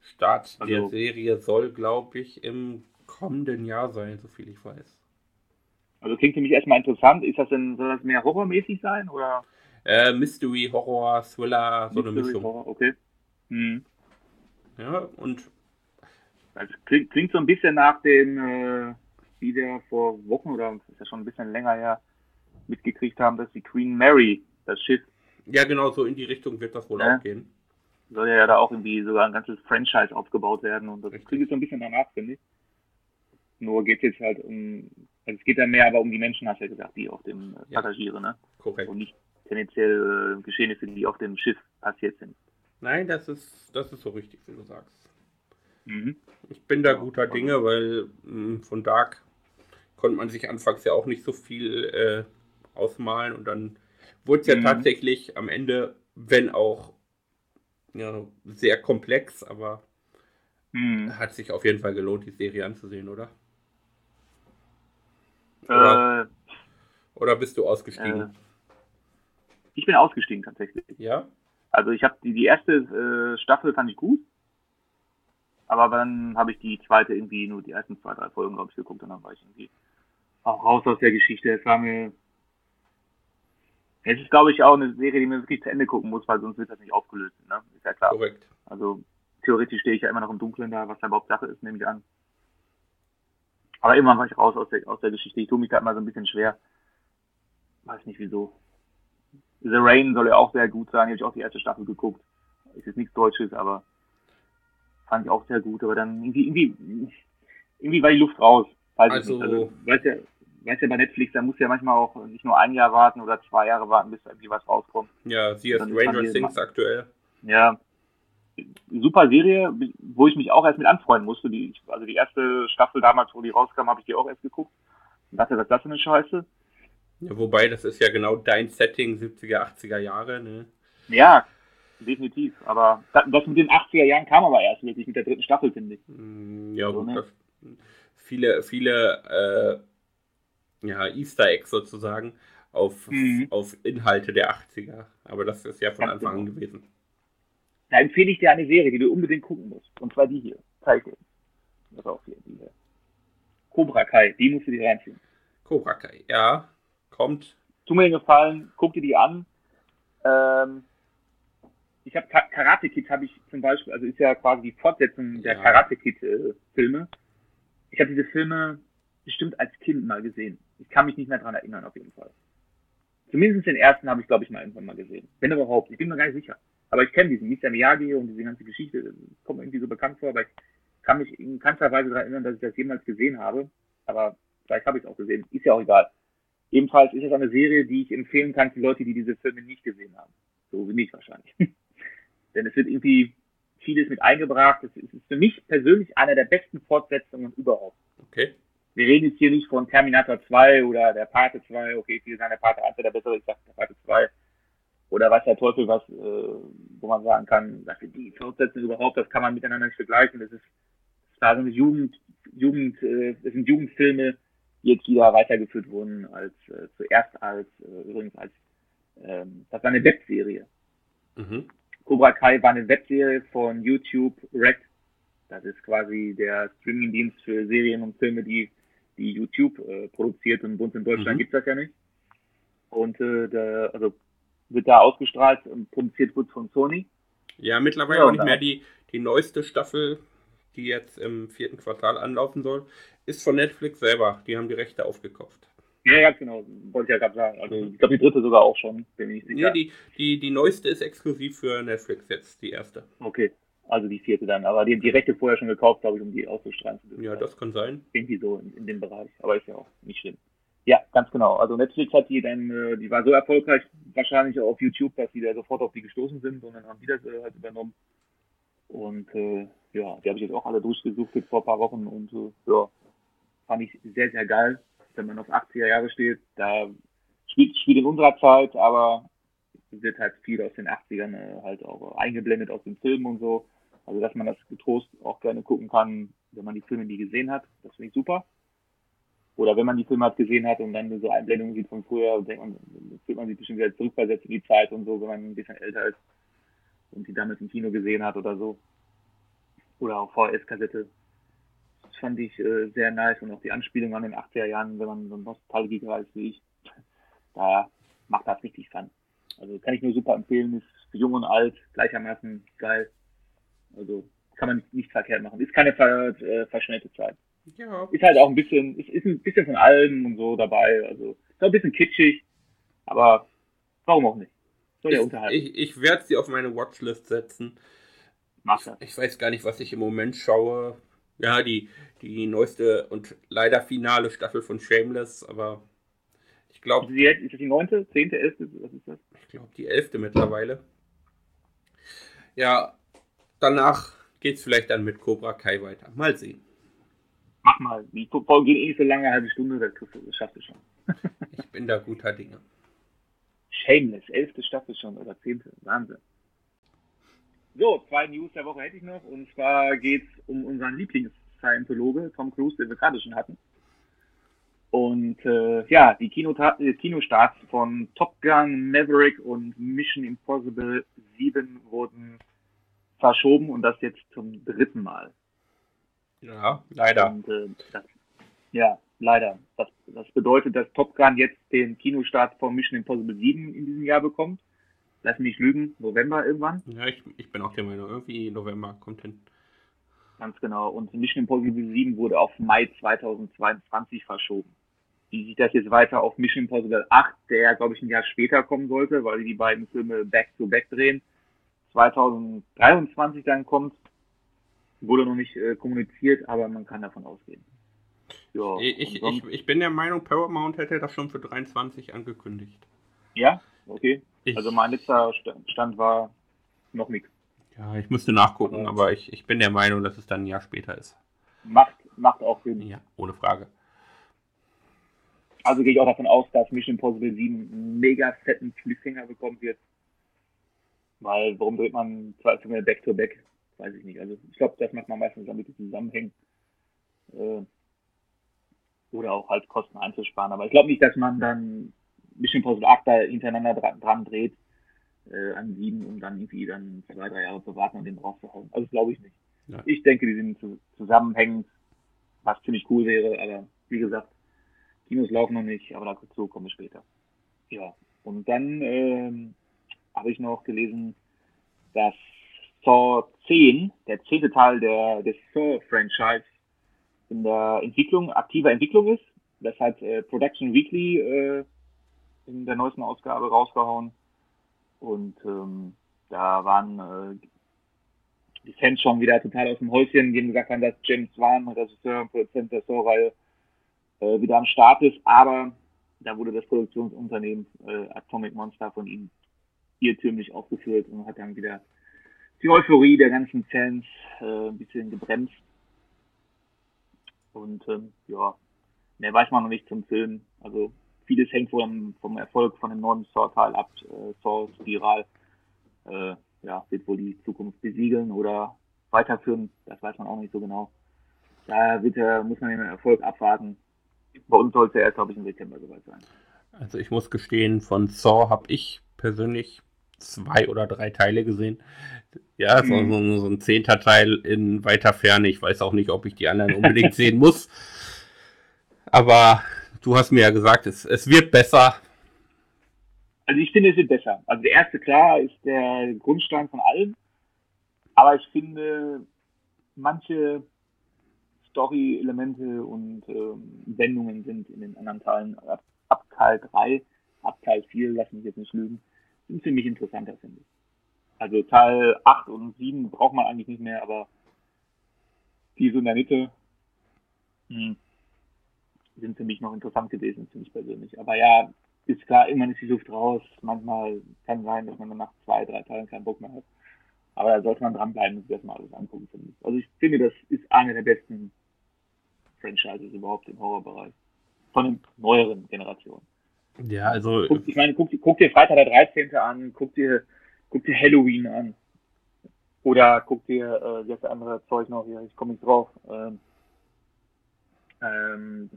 Start also, der Serie soll, glaube ich, im kommenden Jahr sein, soviel ich weiß. Also klingt für mich erstmal interessant. Ist das denn, soll das mehr horrormäßig sein oder? Äh, Mystery, Horror, Thriller, so Mystery, eine Mischung. Horror, okay. Mhm. Ja, und. Das klingt, klingt so ein bisschen nach dem, äh, wie wir vor Wochen oder ist ja schon ein bisschen länger her mitgekriegt haben, dass die Queen Mary, das Schiff. Ja, genau, so in die Richtung wird das wohl ja. auch gehen. Soll ja da auch irgendwie sogar ein ganzes Franchise aufgebaut werden und das Richtig. klingt so ein bisschen danach, finde ich. Nur geht es jetzt halt um, also es geht ja mehr aber um die Menschen, hast du ja gesagt, die auf dem äh, ja. Passagiere, ne? Korrekt. Und nicht tendenziell äh, Geschehnisse, die auf dem Schiff passiert sind. Nein, das ist, das ist so richtig, wie du sagst. Mhm. Ich bin da guter Dinge, weil mh, von Dark konnte man sich anfangs ja auch nicht so viel äh, ausmalen und dann wurde es ja mhm. tatsächlich am Ende, wenn auch ja, sehr komplex, aber mhm. hat sich auf jeden Fall gelohnt, die Serie anzusehen, oder? Oder, äh, oder bist du ausgestiegen? Äh, ich bin ausgestiegen tatsächlich. Ja? Also ich habe die, die erste äh, Staffel fand ich gut, aber dann habe ich die zweite irgendwie nur die ersten zwei, drei Folgen, glaube ich, geguckt und dann war ich irgendwie auch raus aus der Geschichte. Es war mir es ist, glaube ich, auch eine Serie, die man wirklich zu Ende gucken muss, weil sonst wird das nicht aufgelöst. Ne? Ist ja klar. Korrekt. Also theoretisch stehe ich ja immer noch im Dunkeln da, was da überhaupt Sache ist, nehme ich an. Aber irgendwann war ich raus aus der, aus der Geschichte. Ich tue mich da immer so ein bisschen schwer. Weiß nicht wieso. The Rain soll ja auch sehr gut sein. Hier habe ich auch die erste Staffel geguckt. Ist jetzt nichts Deutsches, aber fand ich auch sehr gut. Aber dann irgendwie, irgendwie, irgendwie war die Luft raus. also, also weißt ja, weißt ja bei Netflix, da muss ja manchmal auch nicht nur ein Jahr warten oder zwei Jahre warten, bis irgendwie was rauskommt. Ja, sie ist Stranger Things aktuell. Ja, super Serie, wo ich mich auch erst mit anfreunden musste. Die, also die erste Staffel damals, wo die rauskam, habe ich die auch erst geguckt. Und dachte, was ist das für eine Scheiße? Ja, wobei, das ist ja genau dein Setting, 70er, 80er Jahre, ne? Ja, definitiv. Aber das, mit den 80er Jahren kam aber erst wirklich mit der dritten Staffel, finde ich. Mm, ja, so, gut. Ne? Viele, viele äh, ja, Easter Egg sozusagen auf, mhm. auf Inhalte der 80er. Aber das ist ja von Ganz Anfang an genau. gewesen. Da empfehle ich dir eine Serie, die du unbedingt gucken musst. Und zwar die hier. Zeig dir. Das auch hier, die hier. Cobra Kai, die musst du dir reinziehen. Cobra Kai, ja. Kommt. Tu mir den Gefallen, guck dir die an. Ähm, ich habe Karate Kid habe ich zum Beispiel, also ist ja quasi die Fortsetzung der ja. Karate Kid äh, Filme. Ich habe diese Filme bestimmt als Kind mal gesehen. Ich kann mich nicht mehr dran erinnern, auf jeden Fall. Zumindest den ersten habe ich, glaube ich, mal irgendwann mal gesehen. Wenn überhaupt. Ich bin mir gar nicht sicher. aber ich kenne diesen Mr. Miyagi und diese ganze Geschichte, kommt mir irgendwie so bekannt vor, aber ich kann mich in keinster Weise daran erinnern, dass ich das jemals gesehen habe. Aber vielleicht habe ich es auch gesehen. Ist ja auch egal. Ebenfalls ist es eine Serie, die ich empfehlen kann für Leute, die diese Filme nicht gesehen haben. So wie ich wahrscheinlich. *laughs* Denn es wird irgendwie vieles mit eingebracht. Es ist für mich persönlich eine der besten Fortsetzungen überhaupt. Okay. Wir reden jetzt hier nicht von Terminator 2 oder der Pate 2. Okay, viele sagen der Pate 1 der bessere, ich sag der Pate 2. Oder was der Teufel, was, äh, wo man sagen kann, dass die Fortsetzungen überhaupt, das kann man miteinander nicht vergleichen. Das ist, das war so eine Jugend, Jugend, äh, das sind Jugendfilme, die jetzt wieder weitergeführt wurden als äh, zuerst als äh, übrigens als ähm, das war eine Webserie. Mhm. Cobra Kai war eine Webserie von YouTube Red. Das ist quasi der Streamingdienst für Serien und Filme, die die YouTube äh, produziert und bei uns in Deutschland mhm. gibt's das ja nicht. Und äh, der, also wird da ausgestrahlt und produziert wird von Sony. Ja, mittlerweile ja, auch nicht mehr die, die neueste Staffel, die jetzt im vierten Quartal anlaufen soll, ist von Netflix selber. Die haben die Rechte aufgekauft. Ja, ja, genau. Wollte ich ja gerade sagen. Also ich glaube, die dritte sogar auch schon, bin ich sicher. Nee, die, die, die neueste ist exklusiv für Netflix jetzt, die erste. Okay. Also die vierte dann. Aber die haben die Rechte vorher schon gekauft, glaube ich, um die auszustrahlen zu dürfen. Ja, das kann sein. Irgendwie so in, in dem Bereich. Aber ist ja auch nicht schlimm. Ja, ganz genau. Also Netflix hat die dann, äh, die war so erfolgreich wahrscheinlich auch auf YouTube, dass die da sofort auf die gestoßen sind und dann haben die das äh, halt übernommen. Und äh, ja, die habe ich jetzt auch alle durchgesucht jetzt vor ein paar Wochen und äh, ja, fand ich sehr, sehr geil wenn man auf 80er Jahre steht, da spielt, spielt in unserer Zeit, aber wird halt viel aus den 80ern äh, halt auch eingeblendet aus den Filmen und so. Also dass man das getrost auch gerne gucken kann, wenn man die Filme nie gesehen hat. Das finde ich super. Oder wenn man die Filme halt gesehen hat und dann so Einblendungen sieht von früher, denkt man, fühlt man sich bestimmt wieder zurückversetzt in die Zeit und so, wenn man ein bisschen älter ist und die damals im Kino gesehen hat oder so. Oder auch VHS-Kassette fand ich äh, sehr nice und auch die Anspielung an den 80er Jahren, wenn man so ein Nostalgiker ist wie ich, da macht das richtig Fun. Also kann ich nur super empfehlen, ist für jung und alt gleichermaßen geil. Also kann man nicht verkehrt machen. Ist keine ver, äh, verschmähte Zeit. Ja. Ist halt auch ein bisschen, ist, ist ein bisschen von allem und so dabei. Also ist auch ein bisschen kitschig, aber warum auch nicht? Soll ja unterhalten. Ich, ich werde sie auf meine Watchlist setzen. Mach das. Ich weiß gar nicht, was ich im Moment schaue. Ja, die, die neueste und leider finale Staffel von Shameless, aber ich glaube. Ist das die neunte, zehnte, elfte? Was ist das? Ich glaube, die elfte mittlerweile. Ja, danach geht es vielleicht dann mit Cobra Kai weiter. Mal sehen. Mach mal. Die Folgen gehen eh so lange, eine halbe Stunde, das, das schaffst du schon. ich bin da guter Dinge. Shameless, elfte Staffel schon oder zehnte. Wahnsinn. So, zwei News der Woche hätte ich noch. Und zwar geht es um unseren Lieblings-Scientologe, Tom Cruise, den wir gerade schon hatten. Und äh, ja, die Kinota äh, Kinostarts von Top Gun, Maverick und Mission Impossible 7 wurden verschoben und das jetzt zum dritten Mal. Ja, leider. Und, äh, das, ja, leider. Das, das bedeutet, dass Top Gun jetzt den Kinostart von Mission Impossible 7 in diesem Jahr bekommt lass mich lügen, November irgendwann. Ja, ich, ich bin auch der Meinung, irgendwie November kommt hin. Ganz genau. Und Mission Impossible 7 wurde auf Mai 2022 verschoben. Wie sich das jetzt weiter auf Mission Impossible 8, der glaube ich ein Jahr später kommen sollte, weil die beiden Filme back to back drehen, 2023 dann kommt, wurde noch nicht äh, kommuniziert, aber man kann davon ausgehen. Ja, ich, ich, ich bin der Meinung, Paramount hätte das schon für 23 angekündigt. Ja, okay. Ich, also mein letzter Stand war noch nichts. Ja, ich müsste nachgucken, aber ich, ich bin der Meinung, dass es dann ein Jahr später ist. Macht, macht auch Sinn. Ja, ohne Frage. Also gehe ich auch davon aus, dass Mission Impossible 7 einen mega fetten Cliffhanger bekommen wird. Weil, warum dreht man zwei Filme back-to-back? Weiß ich nicht. Also ich glaube, das macht man meistens, damit die zusammenhängen. Äh, oder auch halt Kosten einzusparen. Aber ich glaube nicht, dass man dann Mission Impossible 8 da hintereinander dran, dran dreht äh, an sieben, um dann irgendwie dann zwei, drei Jahre zu warten und den rauszuhauen. Also glaube ich nicht. Ja. Ich denke, die sind zu, zusammenhängend, was ziemlich cool wäre, aber wie gesagt, Kinos laufen noch nicht, aber dazu komme ich später. Ja, und dann ähm, habe ich noch gelesen, dass Saw 10, der zehnte Teil der, des Saw-Franchise, in der Entwicklung, aktiver Entwicklung ist. Das hat äh, Production Weekly äh, in der neuesten Ausgabe rausgehauen. Und ähm, Da waren äh, die Fans schon wieder total aus dem Häuschen, die haben gesagt haben, dass James Wan, Regisseur und Produzent der Saw-Reihe, äh, wieder am Start ist, aber da wurde das Produktionsunternehmen äh, Atomic Monster von ihm irrtümlich aufgeführt und hat dann wieder die Euphorie der ganzen Fans äh, ein bisschen gebremst. Und ähm, ja, mehr weiß man noch nicht zum Film. Also vieles hängt wohl vom Erfolg von dem neuen Saw-Teil ab, äh, Saw Spiral. Äh, ja, wird wohl die Zukunft besiegeln oder weiterführen. Das weiß man auch nicht so genau. Da wird, äh, muss man den Erfolg abwarten. Bei uns sollte er, glaube ich, im September soweit sein. Also ich muss gestehen, von Saw habe ich persönlich zwei oder drei Teile gesehen. Ja, so, mhm. so, so, ein zehnter Teil in weiter Ferne. Ich weiß auch nicht, ob ich die anderen unbedingt sehen muss. *laughs* Aber du hast mir ja gesagt, es, es wird besser. Also ich finde, es wird besser. Also der erste, klar, ist der Grundstein von allem. Aber ich finde, manche Story-Elemente und ähm, Wendungen sind in den anderen Teilen ab, ab Teil 3, ab Teil 4, lass mich jetzt nicht lügen, sind ziemlich interessanter, finde ich. Also Teil 8 und 7 braucht man eigentlich nicht mehr, aber die so in der Mitte hm, sind für mich noch interessant gewesen, finde ich persönlich. Aber ja, ist klar, irgendwann ist die Luft raus. Manchmal kann sein, dass man nach zwei, drei Teilen keinen Bock mehr hat. Aber da sollte man dranbleiben und sich das mal alles angucken, finde ich. Also ich finde, das ist eine der besten Franchises überhaupt im Horrorbereich. Von den neueren Generationen. Ja, also. Guck, ich meine, guck, guck dir Freitag der 13. an, guck dir, guck dir Halloween an. Oder guck dir äh, das andere Zeug noch hier, ich komme nicht drauf. Ähm, ähm,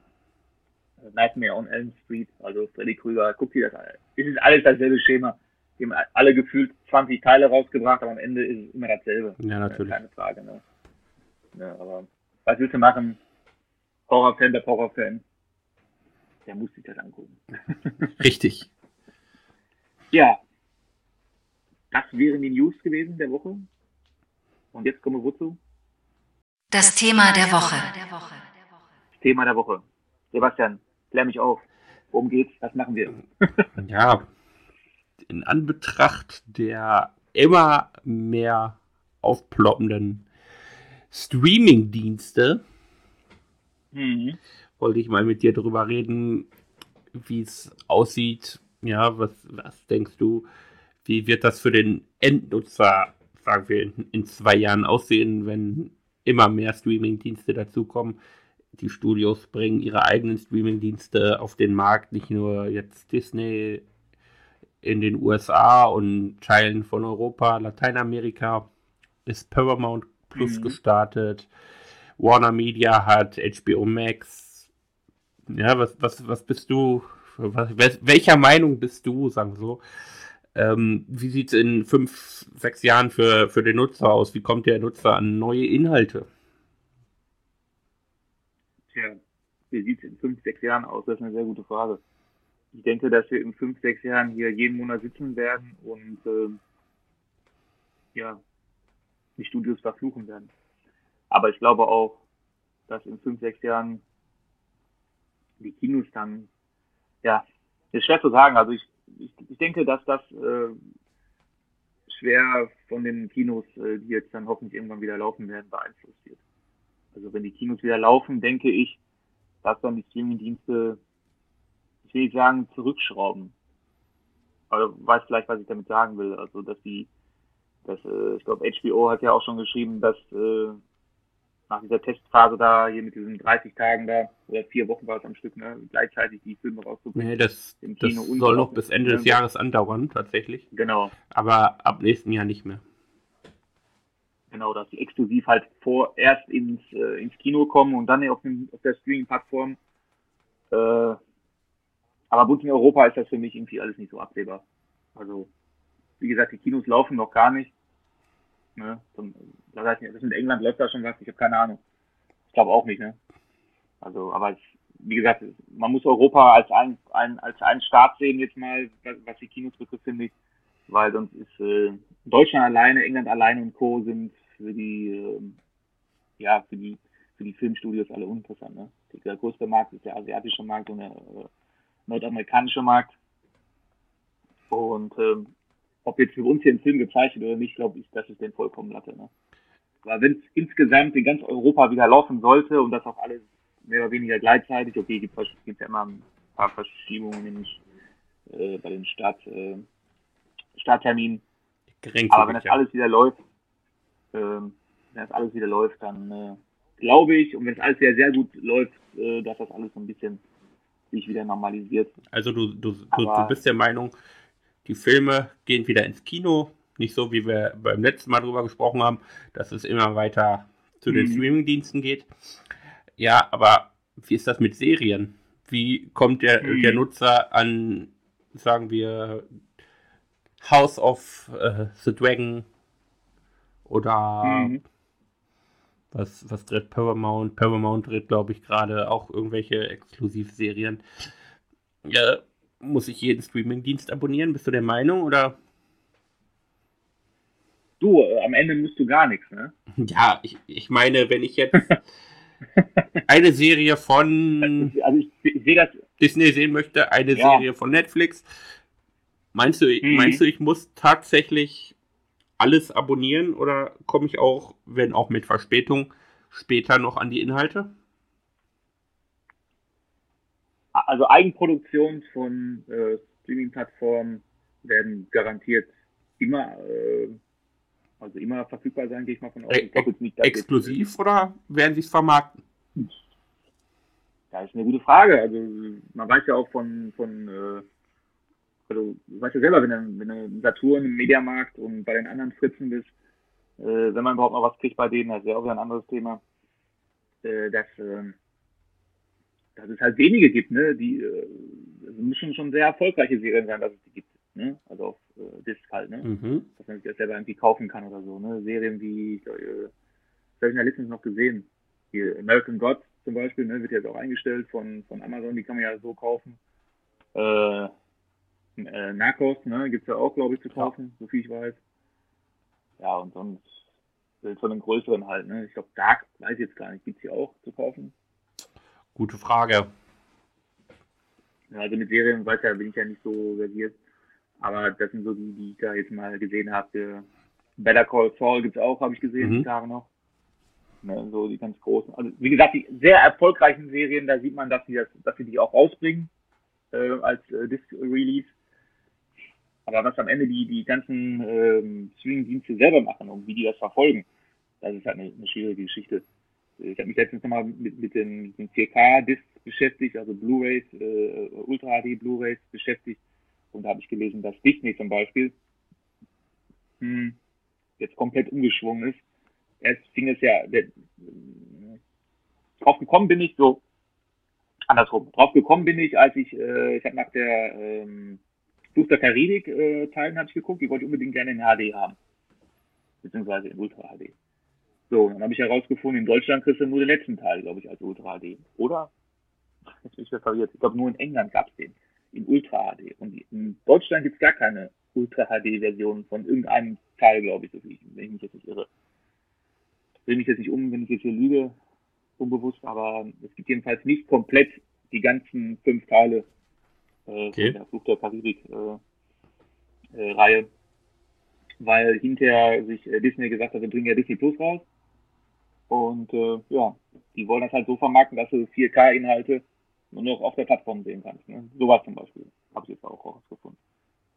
Nightmare on Elm Street, also Freddy Krüger, guck dir das an. Es ist alles dasselbe Schema. Die haben alle gefühlt 20 Teile rausgebracht, aber am Ende ist es immer dasselbe. Ja, natürlich. Keine Frage, ne? Ja, aber was willst du machen? Horrorfan, der Horrorfan der muss sich das angucken. *laughs* Richtig. ja. Das wären die News gewesen der Woche. Und jetzt kommen wir wozu? Das Thema der Woche. Das Thema der Woche. Sebastian, klär mich auf. Worum geht's? Was machen wir? *laughs* ja, in Anbetracht der immer mehr aufploppenden Streaming-Dienste mhm wollte ich mal mit dir darüber reden, wie es aussieht. Ja, was, was denkst du? Wie wird das für den Endnutzer, sagen wir, in, in zwei Jahren aussehen, wenn immer mehr Streaming-Dienste dazukommen? Die Studios bringen ihre eigenen Streaming-Dienste auf den Markt, nicht nur jetzt Disney in den USA und Teilen von Europa, Lateinamerika ist Paramount Plus mhm. gestartet. Warner Media hat HBO Max, ja, was, was, was bist du, was, welcher Meinung bist du, sagen wir so? Ähm, wie sieht es in fünf, sechs Jahren für, für den Nutzer aus? Wie kommt der Nutzer an neue Inhalte? Tja, wie sieht es in fünf, sechs Jahren aus? Das ist eine sehr gute Frage. Ich denke, dass wir in fünf, sechs Jahren hier jeden Monat sitzen werden und äh, ja, die Studios verfluchen werden. Aber ich glaube auch, dass in fünf, sechs Jahren die Kinos dann, ja, ist schwer zu sagen. Also ich, ich, ich denke, dass das äh, schwer von den Kinos, äh, die jetzt dann hoffentlich irgendwann wieder laufen werden, beeinflusst wird. Also wenn die Kinos wieder laufen, denke ich, dass dann die Streaming-Dienste, ich will nicht sagen, zurückschrauben. Aber du weißt vielleicht, was ich damit sagen will. Also dass die, dass, äh, ich glaube, HBO hat ja auch schon geschrieben, dass äh, nach dieser Testphase da, hier mit diesen 30 Tagen da, oder vier Wochen war es am Stück, ne, gleichzeitig die Filme rauszubringen. Nee, das, das soll noch bis Ende des Jahres andauern, tatsächlich. Genau. Aber ab nächsten Jahr nicht mehr. Genau, dass die exklusiv halt vorerst ins, äh, ins Kino kommen und dann auf, dem, auf der Streaming-Plattform. Äh, aber gut, in Europa ist das für mich irgendwie alles nicht so absehbar. Also, wie gesagt, die Kinos laufen noch gar nicht. Ne? Das heißt, das in England läuft da schon was, ich habe keine Ahnung. Ich glaube auch nicht, ne? Also, aber es, wie gesagt, man muss Europa als ein, ein, als einen Staat sehen jetzt mal, was die Kinos betrifft, finde ich. Weil sonst ist äh, Deutschland alleine, England alleine und Co. sind für die, äh, ja, für die, für die Filmstudios alle uninteressant, ne? Der größte Markt ist der asiatische Markt und der äh, nordamerikanische Markt. Und ähm, ob jetzt für uns hier ein Film gezeichnet oder nicht, glaube ich, dass ich den vollkommen latte. Ne? Weil wenn es insgesamt in ganz Europa wieder laufen sollte und das auch alles mehr oder weniger gleichzeitig, okay, gibt es ja immer ein paar Verschiebungen nämlich äh, bei den Start, äh, Startterminen. Aber wenn das alles wieder läuft, äh, wenn das alles wieder läuft, dann äh, glaube ich, und wenn es alles wieder sehr gut läuft, äh, dass das alles so ein bisschen sich wieder normalisiert. Also du, du, du, du bist der Meinung, die Filme gehen wieder ins Kino, nicht so, wie wir beim letzten Mal drüber gesprochen haben, dass es immer weiter zu den mhm. Streamingdiensten geht. Ja, aber wie ist das mit Serien? Wie kommt der, mhm. der Nutzer an, sagen wir, House of äh, the Dragon oder mhm. was, was dreht Paramount? Paramount dreht, glaube ich, gerade auch irgendwelche Exklusivserien. Ja, muss ich jeden Streamingdienst abonnieren? Bist du der Meinung oder? Du, äh, am Ende musst du gar nichts, ne? Ja, ich, ich meine, wenn ich jetzt *laughs* eine Serie von also ich, ich sehe das Disney sehen möchte, eine ja. Serie von Netflix, meinst du, mhm. meinst du, ich muss tatsächlich alles abonnieren oder komme ich auch, wenn auch mit Verspätung, später noch an die Inhalte? Also Eigenproduktionen von äh, Streaming-Plattformen werden garantiert immer äh, also immer verfügbar sein, gehe ich mal von aus. Äh, nicht, exklusiv jetzt, oder werden sie es vermarkten? Ja, ist eine gute Frage. Also man weiß ja auch von, von äh, also du weißt ja selber, wenn du, wenn du Saturn im Mediamarkt und bei den anderen Fritzen bist, äh, wenn man überhaupt noch was kriegt bei denen, das ist ja auch wieder ein anderes Thema, äh, dass, äh, dass es halt wenige gibt, ne? Die äh, also müssen schon sehr erfolgreiche Serien sein, dass es die gibt ne? Also auf äh, Disc halt, ne? Mhm. Dass man sich das selber irgendwie kaufen kann oder so, ne? Serien wie, äh, das habe ich ja letztens noch gesehen. Hier American Gods zum Beispiel, ne, wird jetzt auch eingestellt von, von Amazon, die kann man ja so kaufen. Äh, äh, Narcos, ne, gibt's ja auch, glaube ich, zu kaufen, ja. so viel ich weiß. Ja, und sonst von den größeren halt, ne? Ich glaube, Dark, weiß ich jetzt gar nicht, gibt's hier auch zu kaufen? Gute Frage. Ja, also mit Serien weiß ja, bin ich ja nicht so versiert. Aber das sind so die, die ich da jetzt mal gesehen habe. Better Call Saul gibt es auch, habe ich gesehen, mhm. die Tage noch. Ne, so die ganz großen. Also wie gesagt, die sehr erfolgreichen Serien, da sieht man, dass sie das, dass sie die auch rausbringen äh, als äh, Disc Release. Aber was am Ende die, die ganzen ähm, Streaming-Dienste selber machen und wie die das verfolgen, das ist halt eine, eine schwierige Geschichte. Ich habe mich letztens nochmal mit, mit den, den 4K-Discs beschäftigt, also Blu-rays, äh, Ultra HD Blu-rays beschäftigt. Und da habe ich gelesen, dass Disney zum Beispiel hm, jetzt komplett umgeschwungen ist. Erst fing es ja, der, drauf gekommen bin ich so, andersrum, drauf gekommen bin ich, als ich, äh, ich habe nach der ähm, Fluch der Karibik äh, Teilen habe ich geguckt, die wollte ich unbedingt gerne in HD haben. Beziehungsweise in Ultra HD. So, dann habe ich herausgefunden, in Deutschland kriegst du nur den letzten Teil, glaube ich, als Ultra HD. Oder? *laughs* Jetzt bin ich verwirrt. Ich glaube, nur in England gab es den in Ultra HD. Und in Deutschland gibt es gar keine Ultra HD-Version von irgendeinem Teil, glaube ich, wenn ich mich jetzt nicht irre. Will mich jetzt nicht um, wenn ich jetzt hier lüge, unbewusst, aber es gibt jedenfalls nicht komplett die ganzen fünf Teile äh, okay. der Fluch der Karibik-Reihe. Äh, äh, weil hinterher sich äh, Disney gesagt hat, wir bringen ja Disney Plus raus. Und äh, ja, die wollen das halt so vermarkten, dass du 4K-Inhalte nur noch auf der Plattform sehen kannst. Ne? Sowas zum Beispiel habe ich jetzt auch rausgefunden.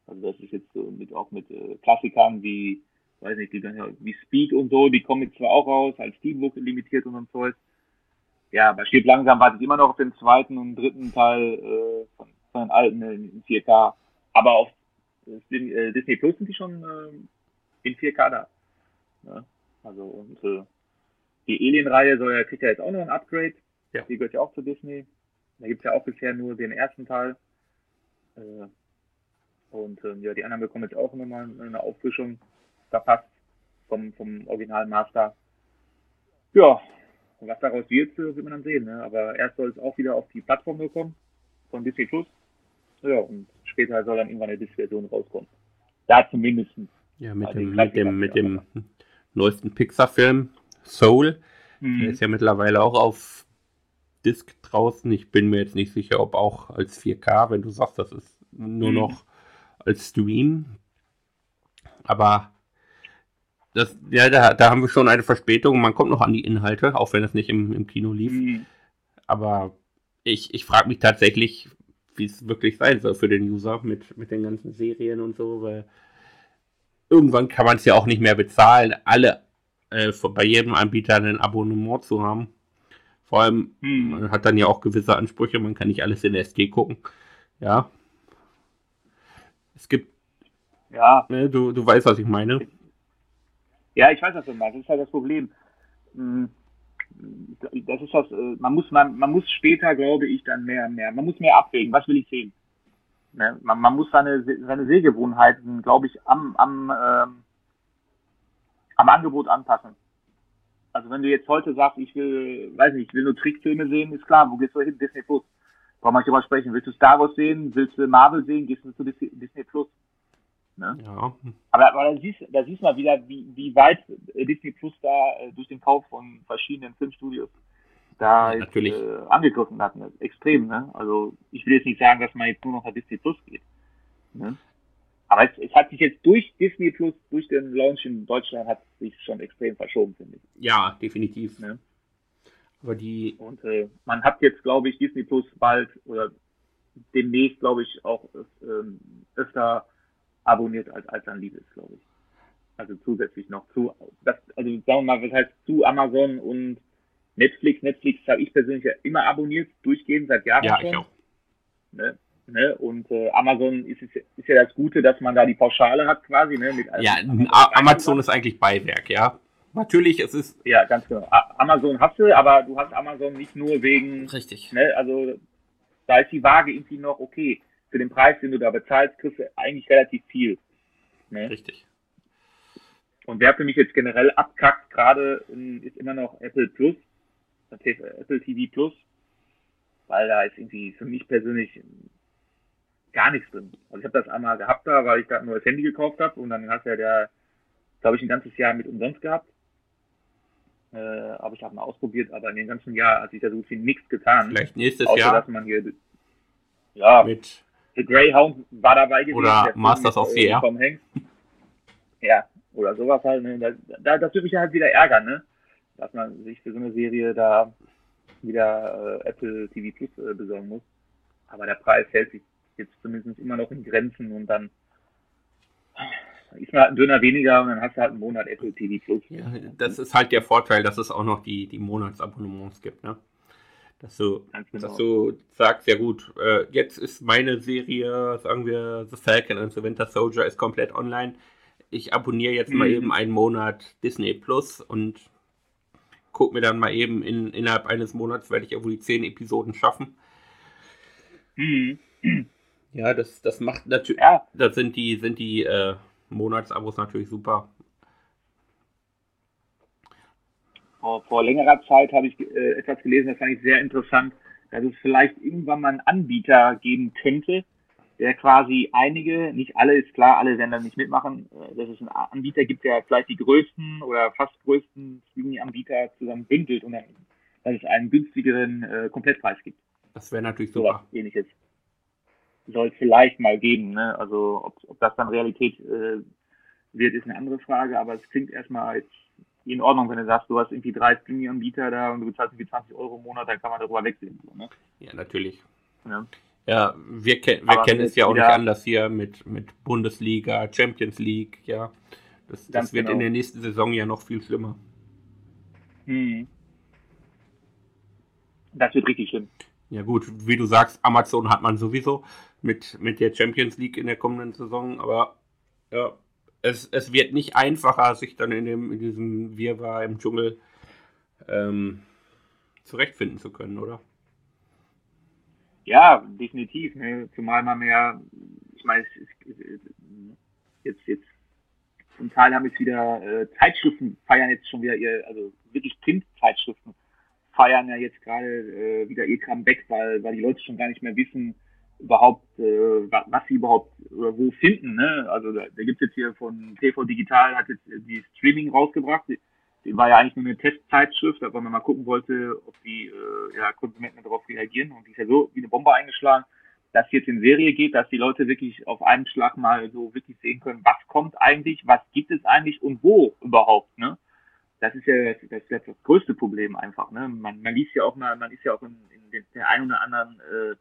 Also das ist jetzt so mit auch mit äh, Klassikern wie, weiß nicht, die wie Speed und so, die kommen jetzt zwar auch raus als Steelbook limitiert und so Zeug. Ja, bei Stirb langsam warte ich immer noch auf den zweiten und dritten Teil äh, von, von den alten in 4K. Aber auf äh, Disney Plus sind die schon äh, in 4K da. Also und äh, die Alien-Reihe soll ja kriegt ja jetzt auch noch ein Upgrade. Ja. Die gehört ja auch zu Disney. Da gibt es ja auch bisher nur den ersten Teil. Äh, und äh, ja, die anderen bekommen jetzt auch nochmal eine Auffrischung verpasst vom, vom Original Master. Ja, was daraus wird, äh, wird man dann sehen. Ne? Aber erst soll es auch wieder auf die Plattform kommen von Disney Plus. Ja, und später soll dann irgendwann eine Disc-Version rauskommen. Da zumindest. Ja, mit dem, mit dem, mit dem neuesten Pixar-Film Soul. Mhm. Der ist ja mittlerweile auch auf Disc draußen. Ich bin mir jetzt nicht sicher, ob auch als 4K, wenn du sagst, das ist nur mhm. noch als Stream. Aber das, ja, da, da haben wir schon eine Verspätung. Man kommt noch an die Inhalte, auch wenn es nicht im, im Kino lief. Mhm. Aber ich, ich frage mich tatsächlich, wie es wirklich sein soll für den User mit, mit den ganzen Serien und so, weil irgendwann kann man es ja auch nicht mehr bezahlen, alle äh, bei jedem Anbieter ein Abonnement zu haben. Vor allem, Hm. man hat dann ja auch gewisse Ansprüche, man kann nicht alles in SD gucken. Ja. Es gibt, Ja, ne, du, du weißt, was ich meine. Ja, ich weiß, was du meinst. Das ist halt das Problem. Hm, Das ist das, äh, man muss, man, man muss später, glaube ich, dann mehr, mehr, man muss mehr abwägen. Was will ich sehen? Ne? Man, man muss seine, seine Sehgewohnheiten, glaube ich, am, am, ähm, am Angebot anpassen. Also wenn du jetzt heute sagst, ich will, weiß nicht, ich will nur Trickfilme sehen, ist klar, wo gehst du hin? Disney Plus. Brauchen wir nicht drüber sprechen. Willst du Star Wars sehen? Willst du Marvel sehen? Gehst du zu Disney, Disney Plus. Ne? Ja, Aber, aber da siehst, da siehst du mal wieder, wie, wie weit äh, Disney Plus da äh, durch den Kauf von verschiedenen Filmstudios da Ja, jetzt, äh, angegriffen hat. Extrem, ne? Also ich will jetzt nicht sagen, dass man jetzt nur noch nach Disney Plus geht. Ne? Aber es, es hat sich jetzt durch Disney Plus, durch den Launch in Deutschland, hat sich schon extrem verschoben, finde ich. ja, definitiv. Ne? Aber die, Und äh, man hat jetzt, glaube ich, Disney Plus bald oder demnächst, glaube ich, auch ähm, öfter abonniert als als lieb ist, glaube ich. Also zusätzlich noch zu, das, also sagen wir mal, was heißt zu Amazon und Netflix. Netflix habe ich persönlich ja immer abonniert, durchgehend seit Jahren ja, schon. ich auch. Ne? Ne? Und äh, Amazon ist, ist, ist ja das Gute, dass man da die Pauschale hat quasi. Ne? Mit Ja, A- Amazon ist eigentlich Beiwerk, ja. Natürlich, es ist Ja, ganz genau. Amazon hast du, aber du hast Amazon nicht nur wegen richtig. Ne, also da ist die Waage irgendwie noch okay. Für den Preis, den du da bezahlst, kriegst du eigentlich relativ viel. Ne? Richtig. Und wer für mich jetzt generell abkackt, gerade ist immer noch Apple Plus, Apple TV Plus, weil da ist irgendwie für mich persönlich gar nichts drin. Also ich habe das einmal gehabt da, weil ich da ein neues Handy gekauft habe und dann hast du ja der, glaube ich, ein ganzes Jahr mit umsonst gehabt. Äh, habe ich auch mal ausprobiert, aber in dem ganzen Jahr hat sich da so viel nichts getan. Vielleicht nächstes Außer, Jahr dass man hier, ja, mit The Greyhound war dabei gewesen. Oder Masters of äh, the Air. Tom Hanks. Ja, oder sowas halt. Ne? Da, da, das würde mich halt wieder ärgern, ne? Dass man sich für so eine Serie da wieder äh, Apple TV Plus äh, besorgen muss. Aber der Preis hält sich jetzt zumindest immer noch in Grenzen und dann ist man halt ein Döner weniger und dann hast du halt einen Monat Apple TV Plus. Ja, das ist halt der Vorteil, dass es auch noch die, die Monatsabonnements gibt, ne? Dass du, genau. dass du sagst, ja gut, äh, jetzt ist meine Serie, sagen wir, The Falcon and the Winter Soldier ist komplett online. Ich abonniere jetzt mal Mhm. eben einen Monat Disney Plus und guck mir dann mal eben in, innerhalb eines Monats werde ich ja wohl die zehn Episoden schaffen. Mhm. Ja, das, das macht natürlich, Ja, das sind die, sind die äh, Monatsabos natürlich super. Vor, vor längerer Zeit habe ich äh, etwas gelesen, das fand ich sehr interessant, dass es vielleicht irgendwann mal einen Anbieter geben könnte, der quasi einige, nicht alle, ist klar, alle werden dann nicht mitmachen, äh, dass es einen Anbieter gibt, der vielleicht die größten oder fast größten Streaming-Anbieter zusammen bündelt und dann, dass es einen günstigeren äh, Komplettpreis gibt. Das wäre natürlich super. ähnliches. Soll es vielleicht mal geben, ne? Also ob, ob das dann Realität äh, wird, ist eine andere Frage, aber es klingt erstmal jetzt in Ordnung, wenn du sagst, du hast irgendwie drei Streaming-Anbieter da und du bezahlst irgendwie 20 Euro im Monat, dann kann man darüber wegsehen. So, ne? Ja, natürlich. Ja. Ja, wir, ken wir kennen es ja auch nicht anders hier mit, mit Bundesliga, Champions League, ja. Das, das wird genau. in der nächsten Saison ja noch viel schlimmer. Hm. Das wird richtig schlimm. Ja gut, wie du sagst, Amazon hat man sowieso mit, mit der Champions League in der kommenden Saison, aber ja, es, es wird nicht einfacher, sich dann in, dem, in diesem Wirrwarr im Dschungel ähm, zurechtfinden zu können, oder? Ja, definitiv. Ne? Zumal man mehr, ich meine, jetzt, jetzt zum Teil haben jetzt wieder äh, Zeitschriften feiern jetzt schon wieder ihr, also wirklich Printzeitschriften feiern ja jetzt gerade äh, wieder ihr Comeback, weil, weil die Leute schon gar nicht mehr wissen, überhaupt, äh, wa- was sie überhaupt oder wo finden. Ne? Also da, da gibt's jetzt hier von TV Digital, hat jetzt die Streaming rausgebracht. Die, die war ja eigentlich nur eine Testzeitschrift, aber man mal gucken wollte, ob die äh, ja, Konsumenten darauf reagieren und die ist ja so wie eine Bombe eingeschlagen. das jetzt in Serie geht, dass die Leute wirklich auf einen Schlag mal so wirklich sehen können, was kommt eigentlich, was gibt es eigentlich und wo überhaupt, ne? Das ist ja das, das, das, größte Problem einfach, ne? Man, man liest ja auch mal, man ist ja auch in, in der einen oder anderen äh,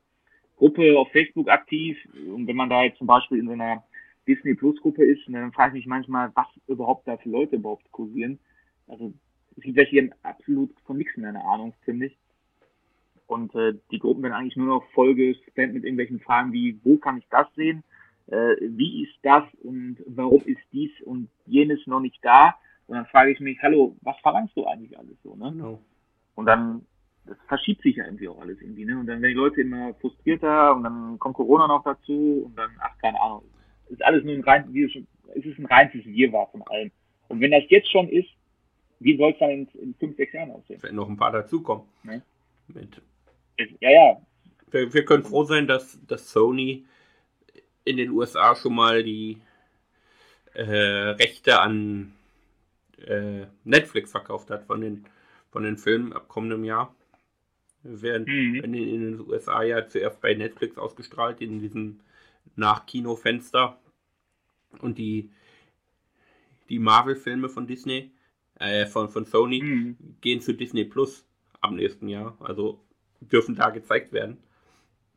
Gruppe auf Facebook aktiv und wenn man da jetzt zum Beispiel in so einer Disney Plus Gruppe ist, dann frage ich mich manchmal, was überhaupt da für Leute überhaupt kursieren. Also es gibt welche, die haben absolut von nichts mehr eine Ahnung, ziemlich. Und äh, die Gruppen werden eigentlich nur noch vollgespammt mit irgendwelchen Fragen wie, wo kann ich das sehen? Äh, wie ist das und warum ist dies und jenes noch nicht da? Und dann frage ich mich, hallo, was verlangst du eigentlich alles so, ne? Genau. Und dann, das verschiebt sich ja irgendwie auch alles irgendwie, ne? Und dann werden die Leute immer frustrierter und dann kommt Corona noch dazu und dann, ach, keine Ahnung. Ist alles nur ein rein, wie es, es ist ein reines Wirrwarr von allem. Und wenn das jetzt schon ist, wie soll es dann in, in fünf, sechs Jahren aussehen? Wenn noch ein paar dazukommen. Ne? Mit Ja, ja, wir, wir können froh sein, dass, dass Sony in den USA schon mal die äh, Rechte an äh, Netflix verkauft hat von den, von den Filmen ab kommendem Jahr. Werden Mhm. in, den, in den USA ja zuerst bei Netflix ausgestrahlt, in diesem Nach-Kino-Fenster. Und die, die Marvel-Filme von Disney, äh, von, von Sony, Mhm. gehen zu Disney Plus am nächsten Jahr. Also dürfen da gezeigt werden.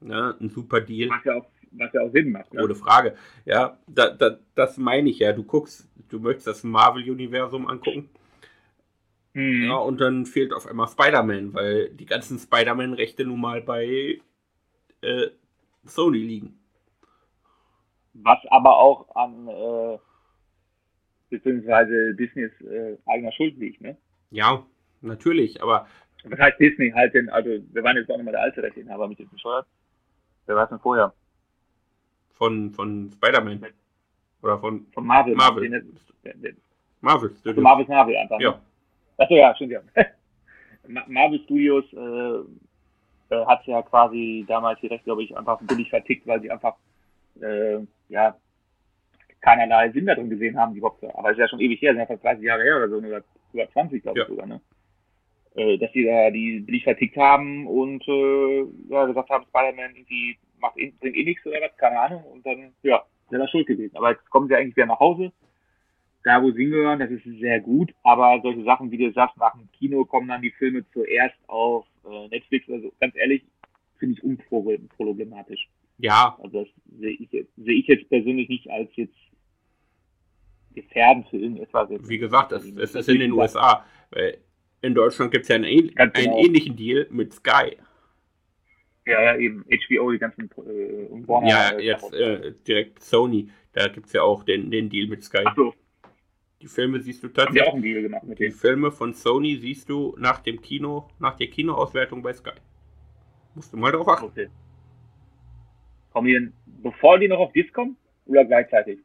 Ja, ein super Deal, was ja auch, was ja auch Sinn macht. Ne? ohne Frage. Ja, da, da, das meine ich ja. Du guckst, du möchtest das Marvel-Universum angucken. Mhm. Ja, und dann fehlt auf einmal Spider-Man, weil die ganzen Spider-Man-Rechte nun mal bei äh, Sony liegen. Was aber auch an äh, beziehungsweise Disneys äh, eigener Schuld liegt, ne? Ja, natürlich, aber Was heißt Disney halt denn, also wir waren jetzt auch nochmal der alte Rechteinhaber mit dem bescheuert. Wer war es denn vorher? von, von Spider-Man. Oder von Von Marvel. Marvel. Den- den- den- Marvel Also. Marvel's Marvel einfach. ne? Ja, Achso, ja, stimmt ja. *laughs* Ma- Marvel Studios äh, äh, hat ja quasi damals die Rechte, glaube ich, einfach billig vertickt, weil sie einfach äh, ja keinerlei Sinn darin gesehen haben, die überhaupt, aber es ist ja schon ewig her, sind ja fast 30 Jahre her oder so, oder über 20, glaube ich Ja. sogar, ne? Äh, dass die da die billig vertickt haben und äh, ja, gesagt haben, Spider-Man irgendwie macht eh, bringt eh nichts oder was, keine Ahnung, und dann, ja, ist er da schuld gewesen. Aber jetzt kommen sie eigentlich wieder nach Hause, da wo sie hingehören, das ist sehr gut, aber solche Sachen, wie du sagst, nach dem Kino kommen dann die Filme zuerst auf äh, Netflix, also ganz ehrlich, finde ich unproblematisch. ja, Also das sehe ich, jetzt- sehe ich jetzt persönlich nicht als jetzt gefährdend für irgendetwas. Wie gesagt, es, es ist in den USA. Weil In Deutschland gibt es ja einen, ähn- einen genau. ähnlichen Deal mit Sky. Ja, ja, eben. HBO, die ganzen äh, Warner. Ja, äh, jetzt äh, direkt Sony. Da gibt es ja auch den, den Deal mit Sky. Ach so, Die Filme siehst du haben die tatsächlich. auch einen Deal gemacht mit Die denen. Filme von Sony siehst du nach dem Kino, nach der Kinoauswertung bei Sky. Musst du mal drauf achten. Okay. Kommen die denn, bevor die noch auf Disc kommen? Oder gleichzeitig?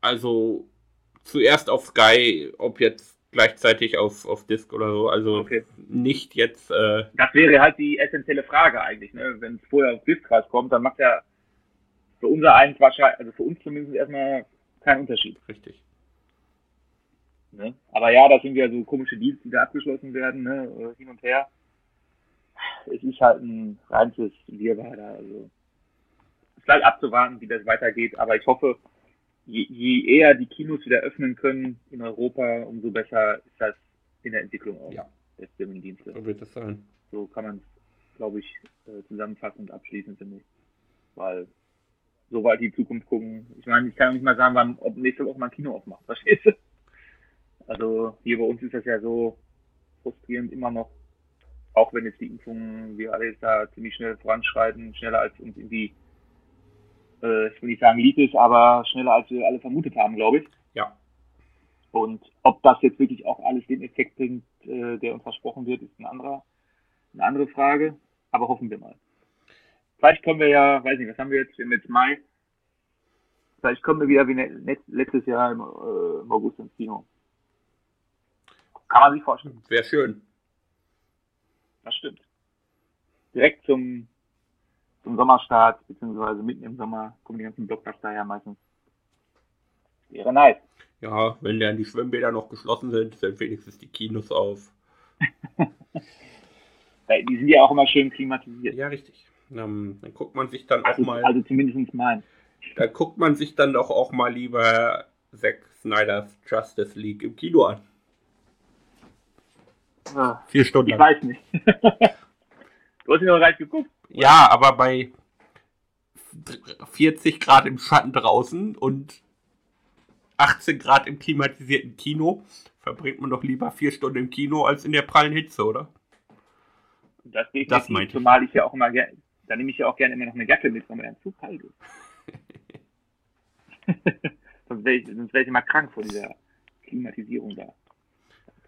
Also zuerst auf Sky, ob jetzt gleichzeitig auf, auf Disc oder so. Also Okay. nicht jetzt. Äh, Das wäre halt die essentielle Frage eigentlich, ne? Wenn es vorher auf Disc rauskommt, dann macht ja für unser eins wahrscheinlich, also für uns zumindest erstmal keinen Unterschied. richtig. Ne? Aber ja, das sind ja so komische Deals, die da abgeschlossen werden, ne? äh, hin und her. Es ist halt ein reines Wirrwarr. Also. Es bleibt abzuwarten, wie das weitergeht, aber ich hoffe, je, je eher die Kinos wieder öffnen können in Europa, umso besser ist das in der Entwicklung auch Ja. der Streaming-Dienste. So wird es sein. So kann man es, glaube ich, äh, zusammenfassen und abschließen, finde ich. Weil so weit in die Zukunft gucken. Ich meine, ich kann auch nicht mal sagen, wann, ob nächste Woche mal ein Kino aufmacht. *laughs* Verstehst du? Also hier bei uns ist das ja so frustrierend immer noch. Auch wenn jetzt die Impfungen, wir alle jetzt da ziemlich schnell voranschreiten, schneller als uns irgendwie, äh, ich will nicht sagen lieb ist, aber schneller als wir alle vermutet haben, glaube ich. Ja. Und ob das jetzt wirklich auch alles den Effekt bringt, äh, der uns versprochen wird, ist ein anderer, eine andere Frage. Aber hoffen wir mal. Vielleicht kommen wir ja, weiß nicht, was haben wir jetzt? Wir haben jetzt Mai. Vielleicht kommen wir wieder wie letztes Jahr im, äh, im August ins Kino. Kann man sich vorstellen. Wäre schön. Das stimmt. Direkt zum, zum Sommerstart, beziehungsweise mitten im Sommer, kommen die ganzen Blockbuster her meistens. Wäre nice. Ja, wenn dann die Schwimmbäder noch geschlossen sind, sind wenigstens die Kinos auf. *laughs* Die sind ja auch immer schön klimatisiert. Ja, richtig. Ähm, dann guckt man sich dann also, auch mal. Also zumindest mein. Da guckt man sich dann doch auch mal lieber Zack Snyder's Justice League im Kino an. Ah, Vier Stunden. Ich lang. weiß nicht. *laughs* du hast ihn doch gleich geguckt. Ja, aber bei 40 Grad im Schatten draußen und 18 Grad im klimatisierten Kino verbringt man doch lieber vier Stunden im Kino als in der prallen Hitze, oder? Das, Das meinte ich. Zumal ich ja auch immer gerne, da nehme ich ja auch gerne immer noch eine Jacke mit, weil mir dann zu kalt ist. *laughs* sonst wäre ich, sonst wär ich immer krank vor dieser Klimatisierung da. Da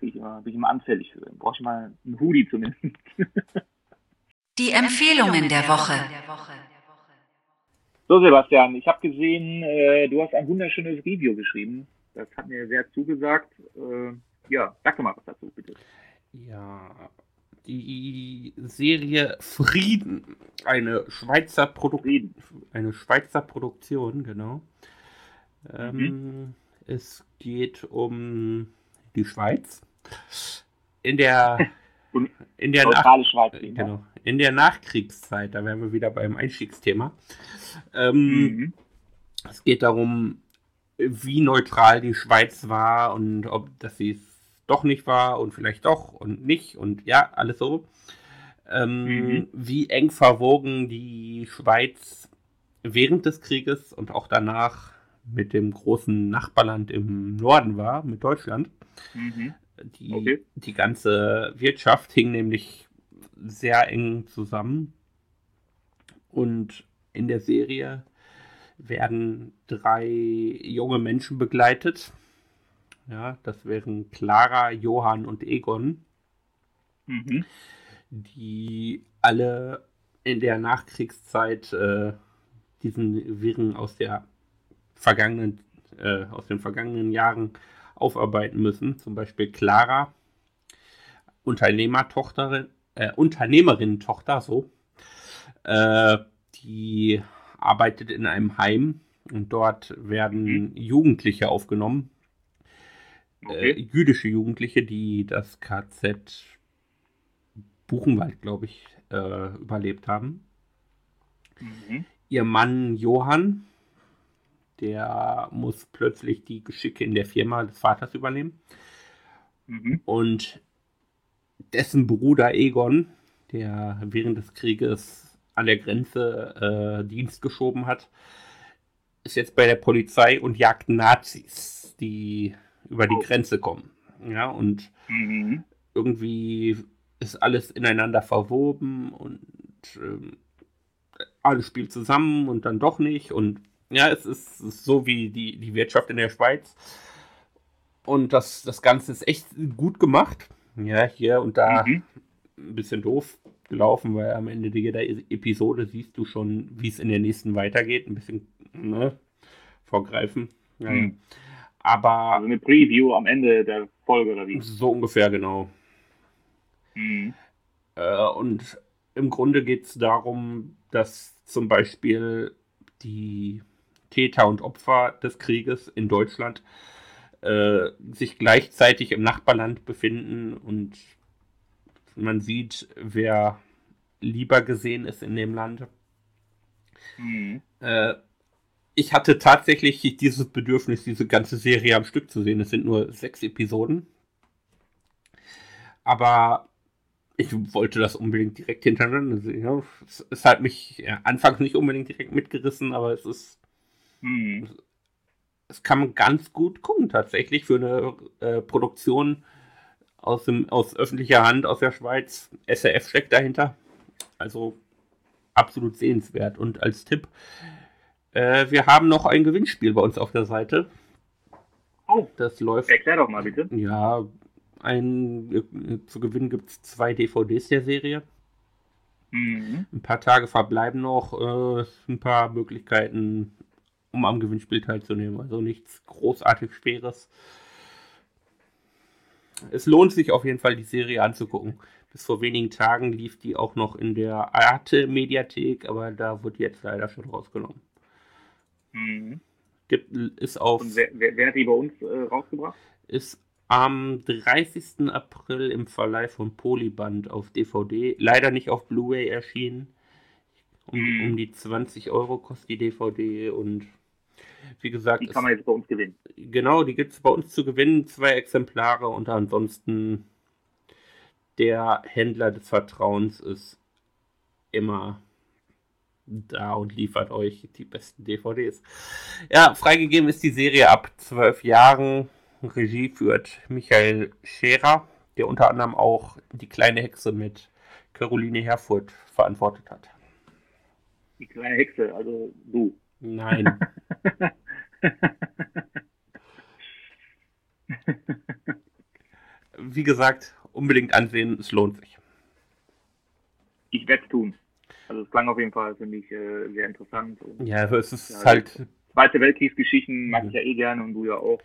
bin ich immer, bin ich immer anfällig für. Dann brauche ich mal einen Hoodie zumindest. *laughs* Die Empfehlungen der Woche. So, Sebastian, ich habe gesehen, äh, du hast ein wunderschönes Review geschrieben. Das hat mir sehr zugesagt. Äh, ja, sag doch mal was dazu, bitte. Ja, die Serie Frieden, eine Schweizer Produktion. Eine Schweizer Produktion, genau. Ähm, Es geht um die Schweiz. In der, *laughs* in der, Nach Schweiz. äh, genau, in der Nachkriegszeit, da wären wir wieder beim Einstiegsthema. Ähm, Mhm. Es geht darum, wie neutral die Schweiz war und ob dass sie es doch nicht war und vielleicht doch und nicht und ja, alles so. Ähm, Mhm. Wie eng verwogen die Schweiz während des Krieges und auch danach mit dem großen Nachbarland im Norden war, mit Deutschland. Mhm. Die, Okay. die ganze Wirtschaft hing nämlich sehr eng zusammen. Und in der Serie werden drei junge Menschen begleitet. Ja, das wären Clara, Johann und Egon, Mhm. die alle in der Nachkriegszeit äh, diesen Wirren aus der vergangenen, äh, aus den vergangenen Jahren aufarbeiten müssen. Zum Beispiel Clara, Unternehmertochterin, äh, Unternehmerin-Tochter, so. Äh, die arbeitet in einem Heim und dort werden Jugendliche aufgenommen. Äh, Okay. jüdische Jugendliche, die das KZ Buchenwald, glaube ich, äh, überlebt haben. Mhm. Ihr Mann Johann, der muss plötzlich die Geschicke in der Firma des Vaters übernehmen. Mhm. Und dessen Bruder Egon, der während des Krieges an der Grenze äh, Dienst geschoben hat, ist jetzt bei der Polizei und jagt Nazis, die über die Oh. Grenze kommen. Ja, und Mhm. irgendwie ist alles ineinander verwoben und ähm, alles spielt zusammen und dann doch nicht. Und ja, es ist, ist so wie die, die Wirtschaft in der Schweiz. Und das, das Ganze ist echt gut gemacht. Ja, hier und da Mhm. ein bisschen doof gelaufen, weil am Ende jeder Episode siehst du schon, wie es in der nächsten weitergeht. Ein bisschen ne, vorgreifen. Ja, Mhm. Aber Also eine Preview am Ende der Folge oder wie? so ungefähr genau. Mhm. Äh, und im Grunde geht es darum, dass zum Beispiel die Täter und Opfer des Krieges in Deutschland äh, sich gleichzeitig im Nachbarland befinden und man sieht, wer lieber gesehen ist in dem Land. Mhm. Äh, ich hatte tatsächlich dieses Bedürfnis, diese ganze Serie am Stück zu sehen. Es sind nur sechs Episoden. Aber ich wollte das unbedingt direkt hintereinander sehen. Ja. Es, es hat mich ja, anfangs nicht unbedingt direkt mitgerissen, aber es ist, Mhm. es kann man ganz gut gucken tatsächlich für eine äh, Produktion aus, dem, aus öffentlicher Hand aus der Schweiz. SRF steckt dahinter. Also absolut sehenswert. Und als Tipp, äh, wir haben noch ein Gewinnspiel bei uns auf der Seite. Oh, Das läuft. erklär doch mal bitte. Ja, ein, äh, zu gewinnen gibt es zwei DVDs der Serie. Mhm. Ein paar Tage verbleiben noch. Äh, ein paar Möglichkeiten, um am Gewinnspiel teilzunehmen. Also nichts großartig Schweres. Es lohnt sich auf jeden Fall, die Serie anzugucken. Bis vor wenigen Tagen lief die auch noch in der Arte-Mediathek, aber da wird jetzt leider schon rausgenommen. Mhm. Gibt, ist auf Und wer, wer, wer hat die bei uns äh, rausgebracht? ist am 30. April im Verleih von Polyband auf DVD. Leider nicht auf Blu-ray erschienen. Um, Mhm. um die 20 Euro kostet die DVD und wie gesagt, Die kann man jetzt bei uns gewinnen. Genau, die gibt es bei uns zu gewinnen, zwei Exemplare und ansonsten der Händler des Vertrauens ist immer da und liefert euch die besten DVDs. Ja, freigegeben ist die Serie ab zwölf Jahren. Regie führt Michael Scherer, der unter anderem auch die kleine Hexe mit Caroline Herfurth verantwortet hat. Die kleine Hexe, also du. Nein, *laughs* wie gesagt, unbedingt ansehen, es lohnt sich. ich werde es tun. Also es klang auf jeden Fall, finde ich, äh, sehr interessant. Und Ja, es ist Ja, halt, Zweite Weltkriegsgeschichten mag ich ja eh gerne und du ja auch.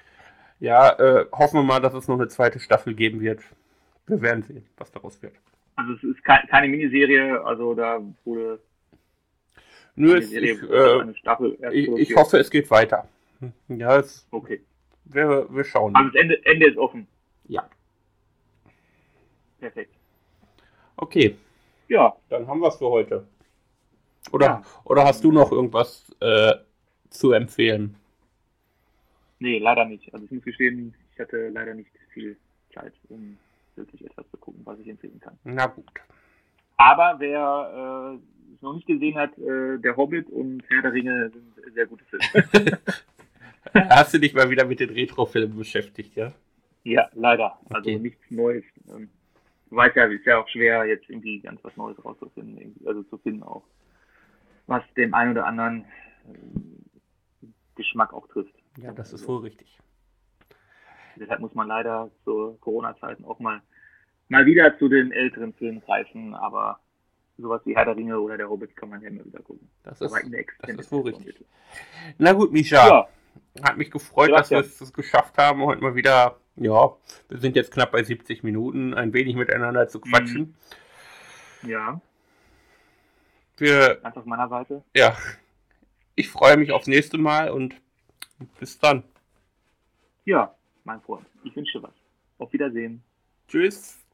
ja, äh, hoffen wir mal, dass es noch eine zweite Staffel geben wird. Wir werden sehen, was daraus wird. Also es ist ke- keine Miniserie, also da wurde Nur eine es, Serie, ich, also äh, eine Staffel erst ich, ich hoffe, es geht weiter. Ja, es, Okay. wir, wir schauen. Also das Ende, Ende ist offen. Ja, Perfekt. okay, Ja, dann haben wir es für heute. Oder, Ja. oder hast du noch irgendwas äh, zu empfehlen? nee, leider nicht. Also ich muss gestehen, ich hatte leider nicht viel Zeit, um wirklich etwas zu gucken, was ich empfehlen kann. Na gut. Aber wer äh, es noch nicht gesehen hat, äh, Der Hobbit und Herr der Ringe sind sehr gute Filme. *laughs* Hast du dich mal wieder mit den Retro-Filmen beschäftigt, ja? ja, leider. Also Okay. nichts Neues. Ähm, Du weißt ja, es ist ja auch schwer, jetzt irgendwie ganz was Neues rauszufinden, also zu finden auch, was dem einen oder anderen ähm, Geschmack auch trifft. Ja, das ist wohl richtig. Deshalb muss man leider zu Corona-Zeiten auch mal, mal wieder zu den älteren Filmen greifen, aber sowas wie Herr der Ringe oder Der Hobbit kann man ja immer wieder gucken. Das ist, das ist wohl richtig. bitte. Na gut, Misha. Ja, Hat mich gefreut, dass wir es geschafft haben, heute mal wieder, ja, wir sind jetzt knapp bei 70 Minuten, ein wenig miteinander zu quatschen. ja, Wir, ganz auf meiner Seite. ja, ich freue mich aufs nächste Mal und bis dann. Ja, mein Freund, ich wünsche dir was. Auf Wiedersehen. Tschüss.